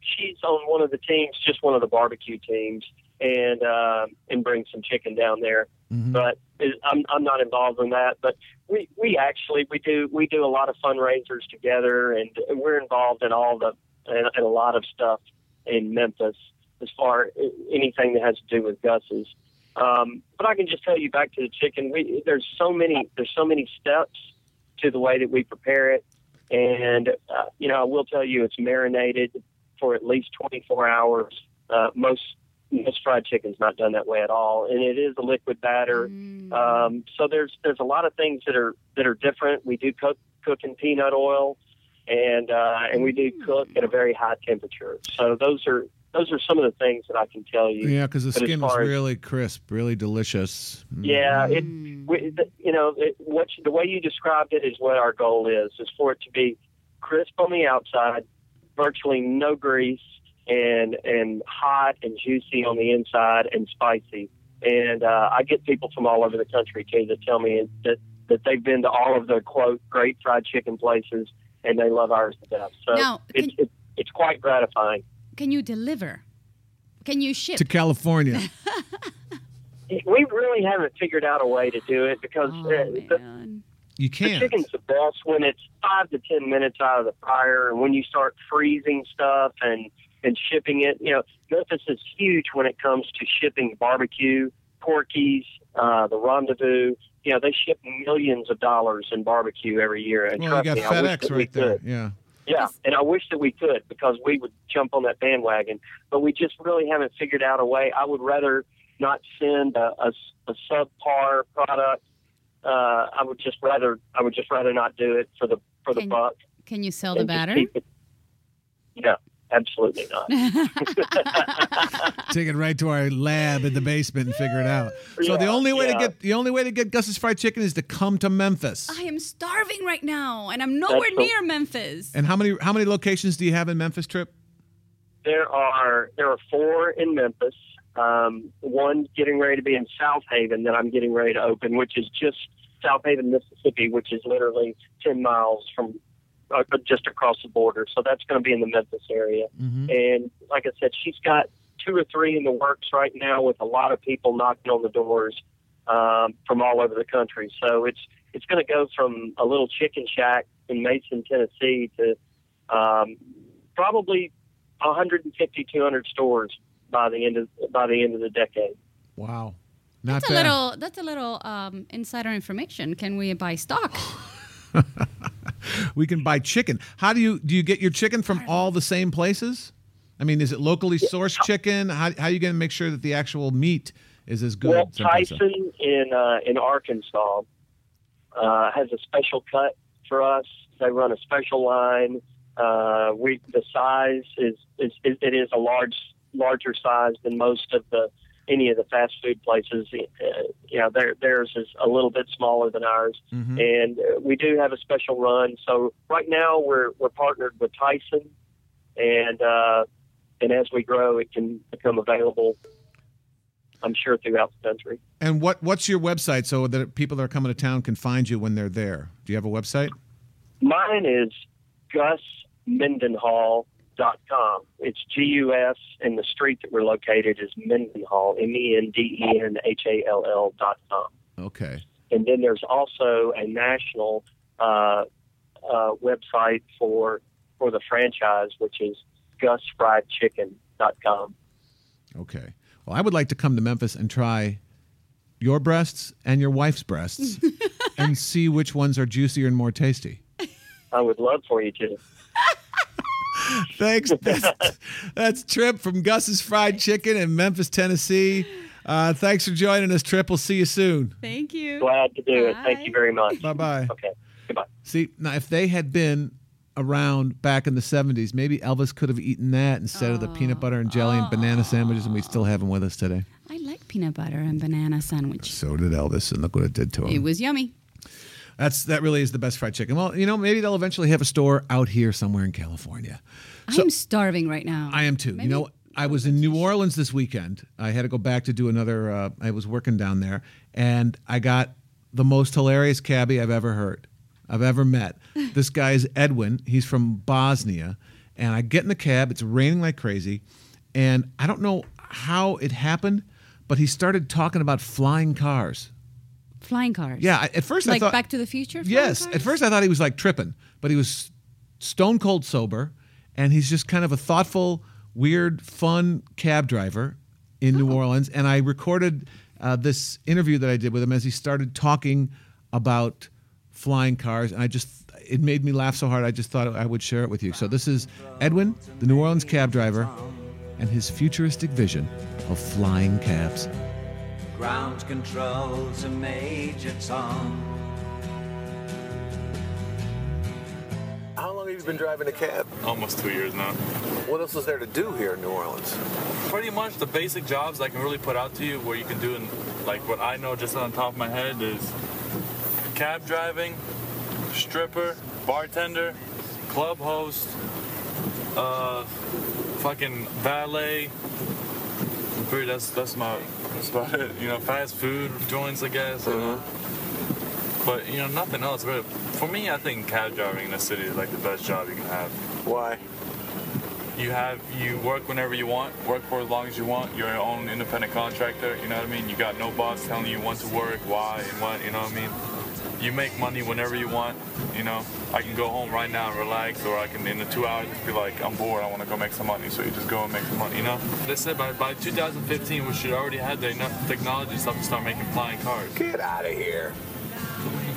she's on one of the teams, just one of the barbecue teams, and uh, and brings some chicken down there. Mhm. But I'm I'm not involved in that. But we we actually we do we do a lot of fundraisers together, and we're involved in all the in a lot of stuff in Memphis as far anything that has to do with Gus's. Um, but I can just tell you back to the chicken. We there's so many there's so many steps to the way that we prepare it, and uh, you know I will tell you it's marinated for at least 24 hours. Uh, most most fried chicken's not done that way at all, and it is a liquid batter. Um, so there's there's a lot of things that are that are different. We do cook cook in peanut oil, and uh, and we do cook at a very high temperature. So those are those are some of the things that I can tell you. Yeah, because the But skin was far as- really crisp, really delicious. Mm. Yeah, it, we, the- you know, it, what you- the way you described it is what our goal is: is for it to be crisp on the outside, virtually no grease, and and hot and juicy on the inside, and spicy. And uh, I get people from all over the country too that tell me that that they've been to all of the quote great fried chicken places, and they love ours to death. So Now, it's can- it, it's quite gratifying. Can you deliver? Can you ship? To California. We really haven't figured out a way to do it because Oh, uh, the. You can't. chicken's the best when it's five to ten minutes out of the fryer, and when you start freezing stuff and and shipping it. You know, Memphis is huge when it comes to shipping barbecue, Corky's, uh, the Rendezvous. You know, they ship millions of dollars in barbecue every year. And Well, you trust got me, FedEx right there. could. Yeah. Yeah, and I wish that we could because we would jump on that bandwagon, but we just really haven't figured out a way. I would rather not send a, a, a subpar product uh, I would just rather I would just rather not do it for the for the buck. Can you sell the and just batter? keep it- No, absolutely not. Take it right to our lab in the basement and figure it out. So the only way to get the only way to get Gus's fried chicken is to come to Memphis. I am starving right now, and I'm nowhere the- near Memphis. And how many how many locations do you have in Memphis, Trip? There are there are four in Memphis. Um, one getting ready to be in Southaven that I'm getting ready to open, which is just Southaven, Mississippi, which is literally ten miles from uh, just across the border. So that's going to be in the Memphis area. And like I said, she's got two or three in the works right now with a lot of people knocking on the doors um, from all over the country. So it's it's going to go from a little chicken shack in Mason, Tennessee, to um, probably 150, 200 stores by the end of by the end of the decade. Wow. Not That's a little. That's a little um, insider information. Can we buy stock? We can buy chicken. How do you do you get your chicken from all the same places? I mean, is it locally sourced chicken? How how are you going to make sure that the actual meat is as good? Well? Tyson in uh, in Arkansas uh, has a special cut for us. They run a special line. Uh, we the size is, is is it is a large larger size than most of the any of the fast food places. Uh, you know, their, theirs is a little bit smaller than ours, Mm-hmm. and uh, we do have a special run. So right now we're we're partnered with Tyson, and uh, and as we grow, it can become available. I'm sure throughout the country. And what what's your website so that people that are coming to town can find you when they're there? Do you have a website? Mine is gusmendenhall.com. It's G U S, and the street that we're located is Mendenhall, M E N D E N H A L L dot com. Okay. And then there's also a national uh, uh, website for for the franchise, which is gusfriedchicken.com. Okay. Well, I would like to come to Memphis and try your breasts and your wife's breasts and see which ones are juicier and more tasty. I would love for you to. Thanks. That's, that's Trip from Gus's Fried Chicken in Memphis, Tennessee. Uh, thanks for joining us, Trip. We'll see you soon. Thank you. Glad to do it. Thank you very much. Bye bye. Okay. Goodbye. See, now if they had been around back in the 70s, maybe Elvis could have eaten that instead of the peanut butter and jelly and banana sandwiches, and we'd still have him with us today. I like peanut butter and banana sandwich. So did Elvis, and look what it did to him. It was yummy. That's that really is the best fried chicken. Well, you know, maybe they'll eventually have a store out here somewhere in California. I'm starving right now. I am too. you know, I was in New Orleans this weekend. I had to go back to do another. Uh, I was working down there, and I got the most hilarious cabbie I've ever heard, I've ever met. this guy is Edwin. He's from Bosnia, and I get in the cab. It's raining like crazy, and I don't know how it happened, but he started talking about flying cars. Flying cars. Yeah, at first like I thought Back to the Future. Yes, cars? at first I thought he was like tripping, but he was stone cold sober, and he's just kind of a thoughtful, weird, fun cab driver in New Orleans. And I recorded uh, this interview that I did with him as he started talking about flying cars, and I just it made me laugh so hard I just thought I would share it with you. So this is Edwin, the New Orleans cab driver, and his futuristic vision of flying cabs. Ground control to Major Tom. How long have you been driving a cab? Almost two years now. What else is there to do here in New Orleans? Pretty much the basic jobs I can really put out to you where you can do, in, like what I know just on top of my head is cab driving, stripper, bartender, club host, uh, fucking valet. I'm pretty, that's that's my that's about it. You know, fast food joints, I guess. know. But you know, nothing else. But For me, I think cab driving in the city is like the best job you can have. Why? You have you work whenever you want, work for as long as you want. You're your own independent contractor. You know what I mean? You got no boss telling you when to work, why, and what. You know what I mean? You make money whenever you want. You know, I can go home right now and relax, or I can in the two hours be like, I'm bored. I want to go make some money. So you just go and make some money. You know? They said by by 2015, we should already have the enough technology stuff to start making flying cars. Get out of here.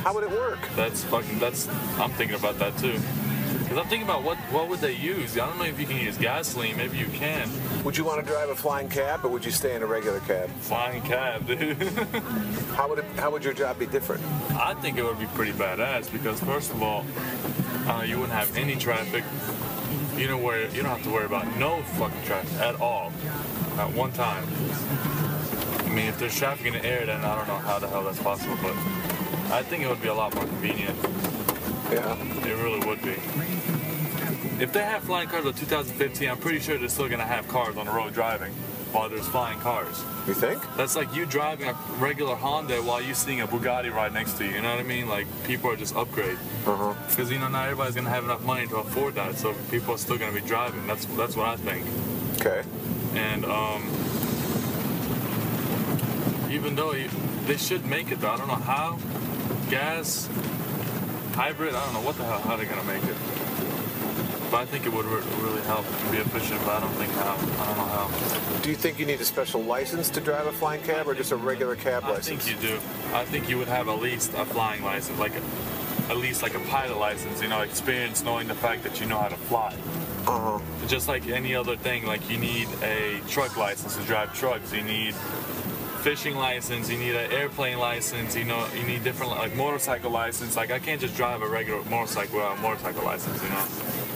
How would it work? That's fucking. That's. I'm thinking about that too. Because I'm thinking about what what would they use? I don't know if you can use gasoline. Maybe you can. Would you want to drive a flying cab, or would you stay in a regular cab? Flying cab, dude. How would it, how would your job be different? I think it would be pretty badass because first of all, uh, you wouldn't have any traffic. You know where you don't have to worry about no fucking traffic at all, at one time. I mean, if there's traffic in the air, then I don't know how the hell that's possible, but I think it would be a lot more convenient. Yeah. It really would be. If they have flying cars in 2015, I'm pretty sure they're still gonna have cars on the road driving while there's flying cars. You think? That's like you driving a regular Honda while you're seeing a Bugatti right next to you. You know what I mean? Like people are just upgrade. Uh-huh. Because you know not everybody's gonna have enough money to afford that, so people are still gonna be driving. That's that's what I think. Okay. And um, even though you, they should make it though, I don't know how. Gas, hybrid, I don't know what the hell how they're gonna make it. But I think it would re- really help and be efficient. But I don't think how. I don't know how. Do you think you need a special license to drive a flying cab, or just a regular cab I license? I think you do. I think you would have at least a flying license, like a, at least like a pilot license. You know, experience knowing the fact that you know how to fly. Uh huh. Just like any other thing, like you need a truck license to drive trucks. You need fishing license. You need an airplane license. You know, you need different like motorcycle license. Like I can't just drive a regular motorcycle without a motorcycle license. You know.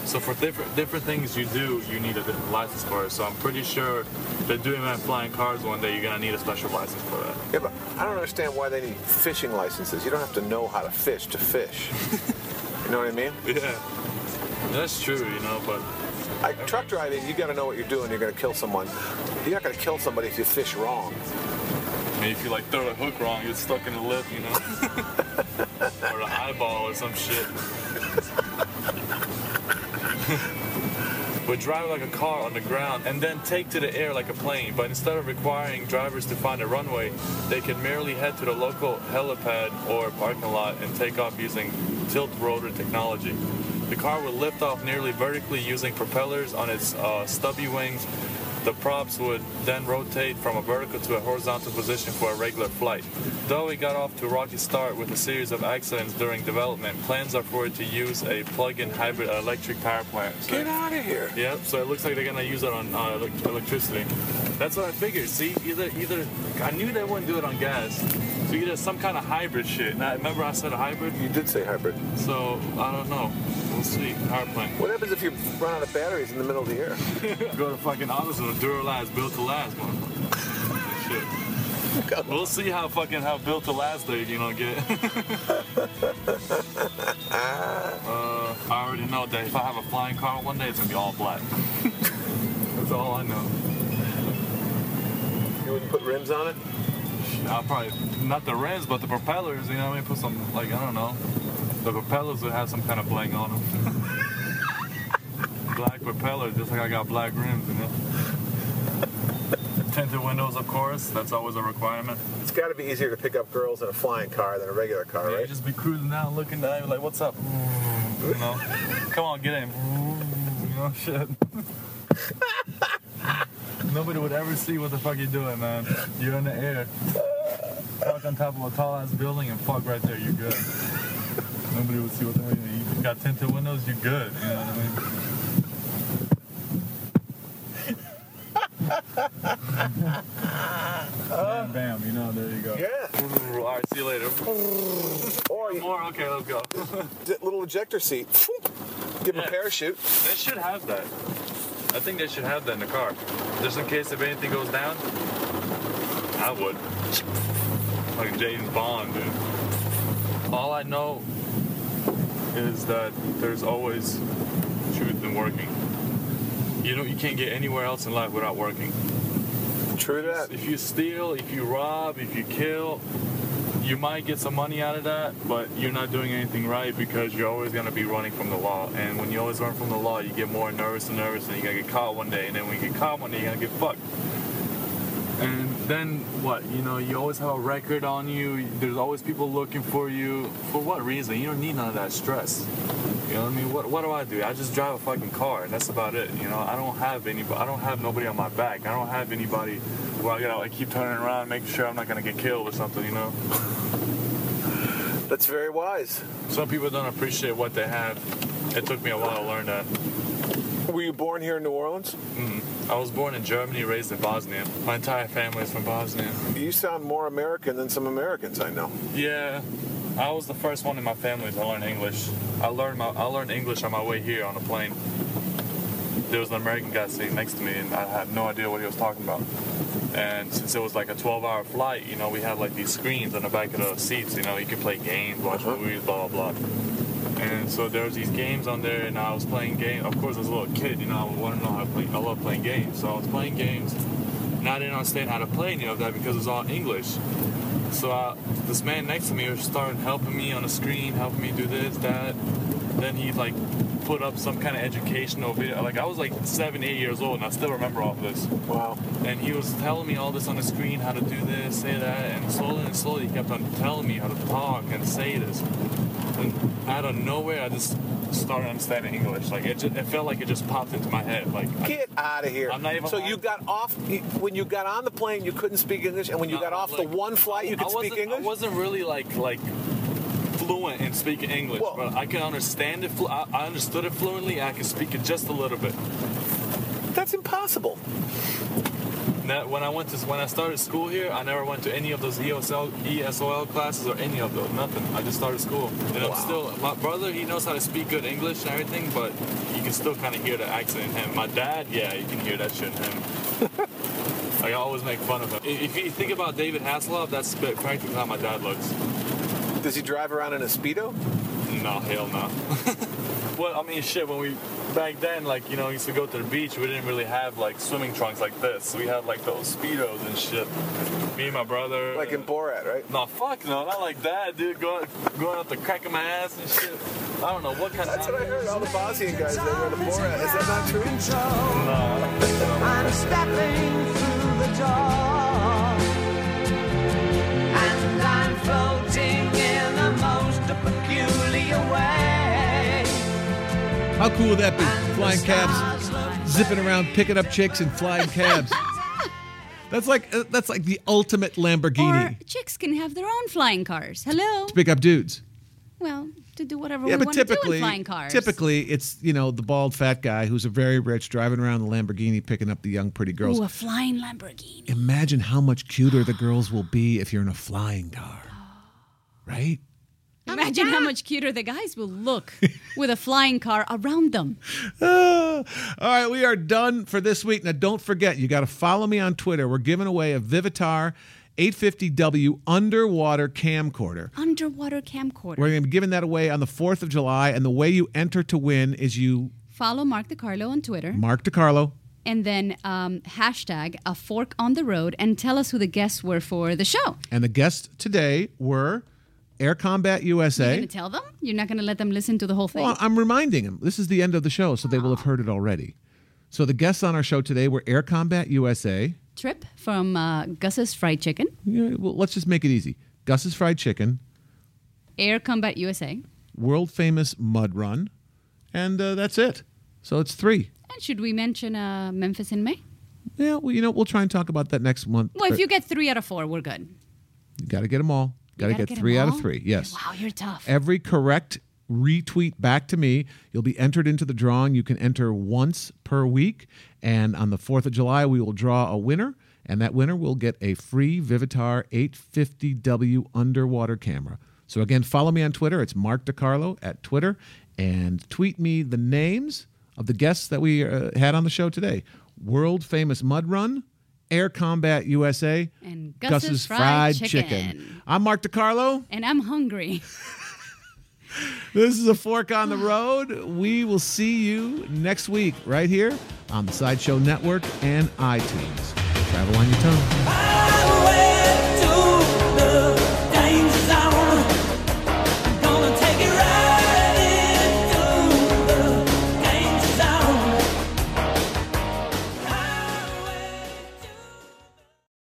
So for different different things you do, you need a different license for it. So I'm pretty sure they're doing that flying cars one day. You're gonna need a special license for that. Yeah, but I don't understand why they need fishing licenses. You don't have to know how to fish to fish. you know what I mean? Yeah, that's true. You know, but Like truck driving, you got to know what you're doing. You're going to kill someone. You're not going to kill somebody if you fish wrong. I mean, if you like throw the hook wrong, you're stuck in the lip, you know, or the eyeball or some shit. but drive like a car on the ground and then take to the air like a plane. But instead of requiring drivers to find a runway, they can merely head to the local helipad or parking lot and take off using tilt rotor technology. The car will lift off nearly vertically using propellers on its uh, stubby wings. The props would then rotate from a vertical to a horizontal position for a regular flight. Though it got off to a rocky start with a series of accidents during development, plans are for it to use a plug-in hybrid electric power plant. So- Get out of here. Yep. So it looks like they're gonna use it on uh, electricity. That's what I figured. See, either either I knew they wouldn't do it on gas. So either some kind of hybrid shit. Now, remember I said a hybrid? You did say hybrid. So I don't know. We'll see. Power plant. What happens if you run out of batteries in the middle of the year? Go to fucking AutoZone, Duralast, built to last, motherfucker. Shit. We'll see how fucking how built to last they you know get. uh, I already know that if I have a flying car one day, it's gonna be all black. That's all I know. You wouldn't put rims on it? I'll probably not the rims, but the propellers. You know, I mean, put some like I don't know. The propellers would have some kind of bling on them. black propellers, just like I got black rims. You know. Tinted windows, of course. That's always a requirement. It's got to be easier to pick up girls in a flying car than a regular car, Yeah, right? you just be cruising down, looking down, like, "What's up?" Mm, you know, come on, get in. Mm, you know, shit. Nobody would ever see what the fuck you're doing, man. You're in the air. Fuck on top of a tall ass building and fuck right there, you're good. Nobody would see what the hell you You got tinted windows, you're good. You know what I mean? bam, bam, you know, there you go. Yeah. All right, see you later. Or you, More, okay, let's go. little ejector seat. Give them Yeah. a parachute. They should have that. I think they should have that in the car. Just in case if anything goes down, I would. Like James Bond, dude. All I know is that there's always truth in working. You know, you can't get anywhere else in life without working. True that. If you steal, if you rob, if you kill, you might get some money out of that, but you're not doing anything right because you're always gonna be running from the law. And when you always run from the law, you get more nervous and nervous, and you're gonna get caught one day. And then when you get caught one day, you're gonna get fucked. And then what? You know, you always have a record on you. There's always people looking for you. For what reason? You don't need none of that stress. You know what I mean? What, what do I do? I just drive a fucking car, and that's about it. You know, I don't have anybody. I don't have nobody on my back. I don't have anybody where I gotta like keep turning around, making sure I'm not gonna get killed or something. You know? That's very wise. Some people don't appreciate what they have. It took me a while to learn that. Were you born here in New Orleans? Mm-hmm. I was born in Germany, raised in Bosnia. My entire family is from Bosnia. You sound more American than some Americans I know. Yeah, I was the first one in my family to learn English. I learned my I learned English on my way here on a plane. There was an American guy sitting next to me, and I had no idea what he was talking about. And since it was like a 12-hour flight, you know, we had like these screens on the back of the seats. You know, you could play games, watch uh-huh. movies, blah blah blah. And so there was these games on there, and I was playing games. Of course, as a little kid, you know, I wanted to know how to play. I love playing games, so I was playing games. And I didn't understand how to play any of that because it was all English. So uh, this man next to me was starting helping me on the screen, helping me do this, that. Then he like put up some kind of educational video. Like I was like seven, eight years old, and I still remember all of this. Wow. And he was telling me all this on the screen, how to do this, say that, and slowly and slowly he kept on telling me how to talk and say this. And out of nowhere, I just started understanding English. Like it, just, it felt like it just popped into my head. Like Get out of here. I'm not even so lying. you got off when you got on the plane. You couldn't speak English, and when you No, got off like, the one flight, you could speak English. I wasn't really like like fluent in speaking English, but I can understand it. Flu- I, I understood it fluently. I can speak it just a little bit. That's impossible. Now, when I went to when I started school here, I never went to any of those ESL ESOL classes or any of those. Nothing. I just started school, and I'm still. My brother, he knows how to speak good English and everything, but you can still kind of hear the accent in him. My dad, yeah, you can hear that shit in him. I always make fun of him. If if you think about David Hasselhoff, that's practically how my dad looks. Does he drive around in a speedo? No, hell no. well, I mean, shit. When we back then, like you know, used to go to the beach, we didn't really have like swimming trunks like this. We had like those speedos and shit. Me and my brother. Like in Borat, right? No, fuck no, not like that, dude. Going going up the crack of my ass and shit. I don't know what kind That's of. what I heard. All the Bosnian guys they go to Borat. Is that not true? No, I don't think so. I'm stepping through the door, and I'm floating How cool would that be? Flying cabs, zipping around, picking up chicks and flying cabs. That's like uh, that's like the ultimate Lamborghini Or chicks can have their own flying cars. Hello. to pick up dudes. Well, to do whatever Yeah, we but want to do typically, in flying cars. typically it's you know the bald fat guy who's a very rich driving around the Lamborghini picking up the young pretty girls. Ooh, a flying Lamborghini. Imagine how much cuter the girls will be if you're in a flying car, right? Imagine how much cuter the guys will look with a flying car around them. Ah. all right, we are done for this week. Now, don't forget, you got to follow me on Twitter. We're giving away a Vivitar 850W underwater camcorder. Underwater camcorder. We're going to be giving that away on the 4th of July. And the way you enter to win is you Follow Mark DeCarlo on Twitter. Mark DeCarlo. and then um, hashtag a fork on the road and tell us who the guests were for the show. And the guests today were Air Combat USA. You're going to tell them? You're not going to let them listen to the whole thing? Well, I'm reminding them. This is the end of the show, so they will have heard it already. So the guests on our show today were Air Combat USA. Trip from uh, Gus's Fried Chicken, Yeah, well, let's just make it easy. Gus's Fried Chicken, Air Combat USA. world famous Mud Run, and uh, that's it. So it's three. And should we mention uh, Memphis in May? Yeah, well, you know, we'll try and talk about that next month. Well, if you get three out of four, we're good. you got to get them all. Got to get, get three out of three. Yes. Wow, you're tough. Every correct retweet back to me, you'll be entered into the drawing. You can enter once per week, and on the Fourth of July, we will draw a winner, and that winner will get a free Vivitar 850W underwater camera. So again, follow me on Twitter. It's Mark DeCarlo at Twitter, and tweet me the names of the guests that we uh, had on the show today. World famous Mud Run. Air Combat USA And Gus's Fried Chicken. I'm Mark DeCarlo. And I'm hungry. This is a fork on the road. We will see you next week right here on the Sideshow Network and iTunes. Travel on your tongue.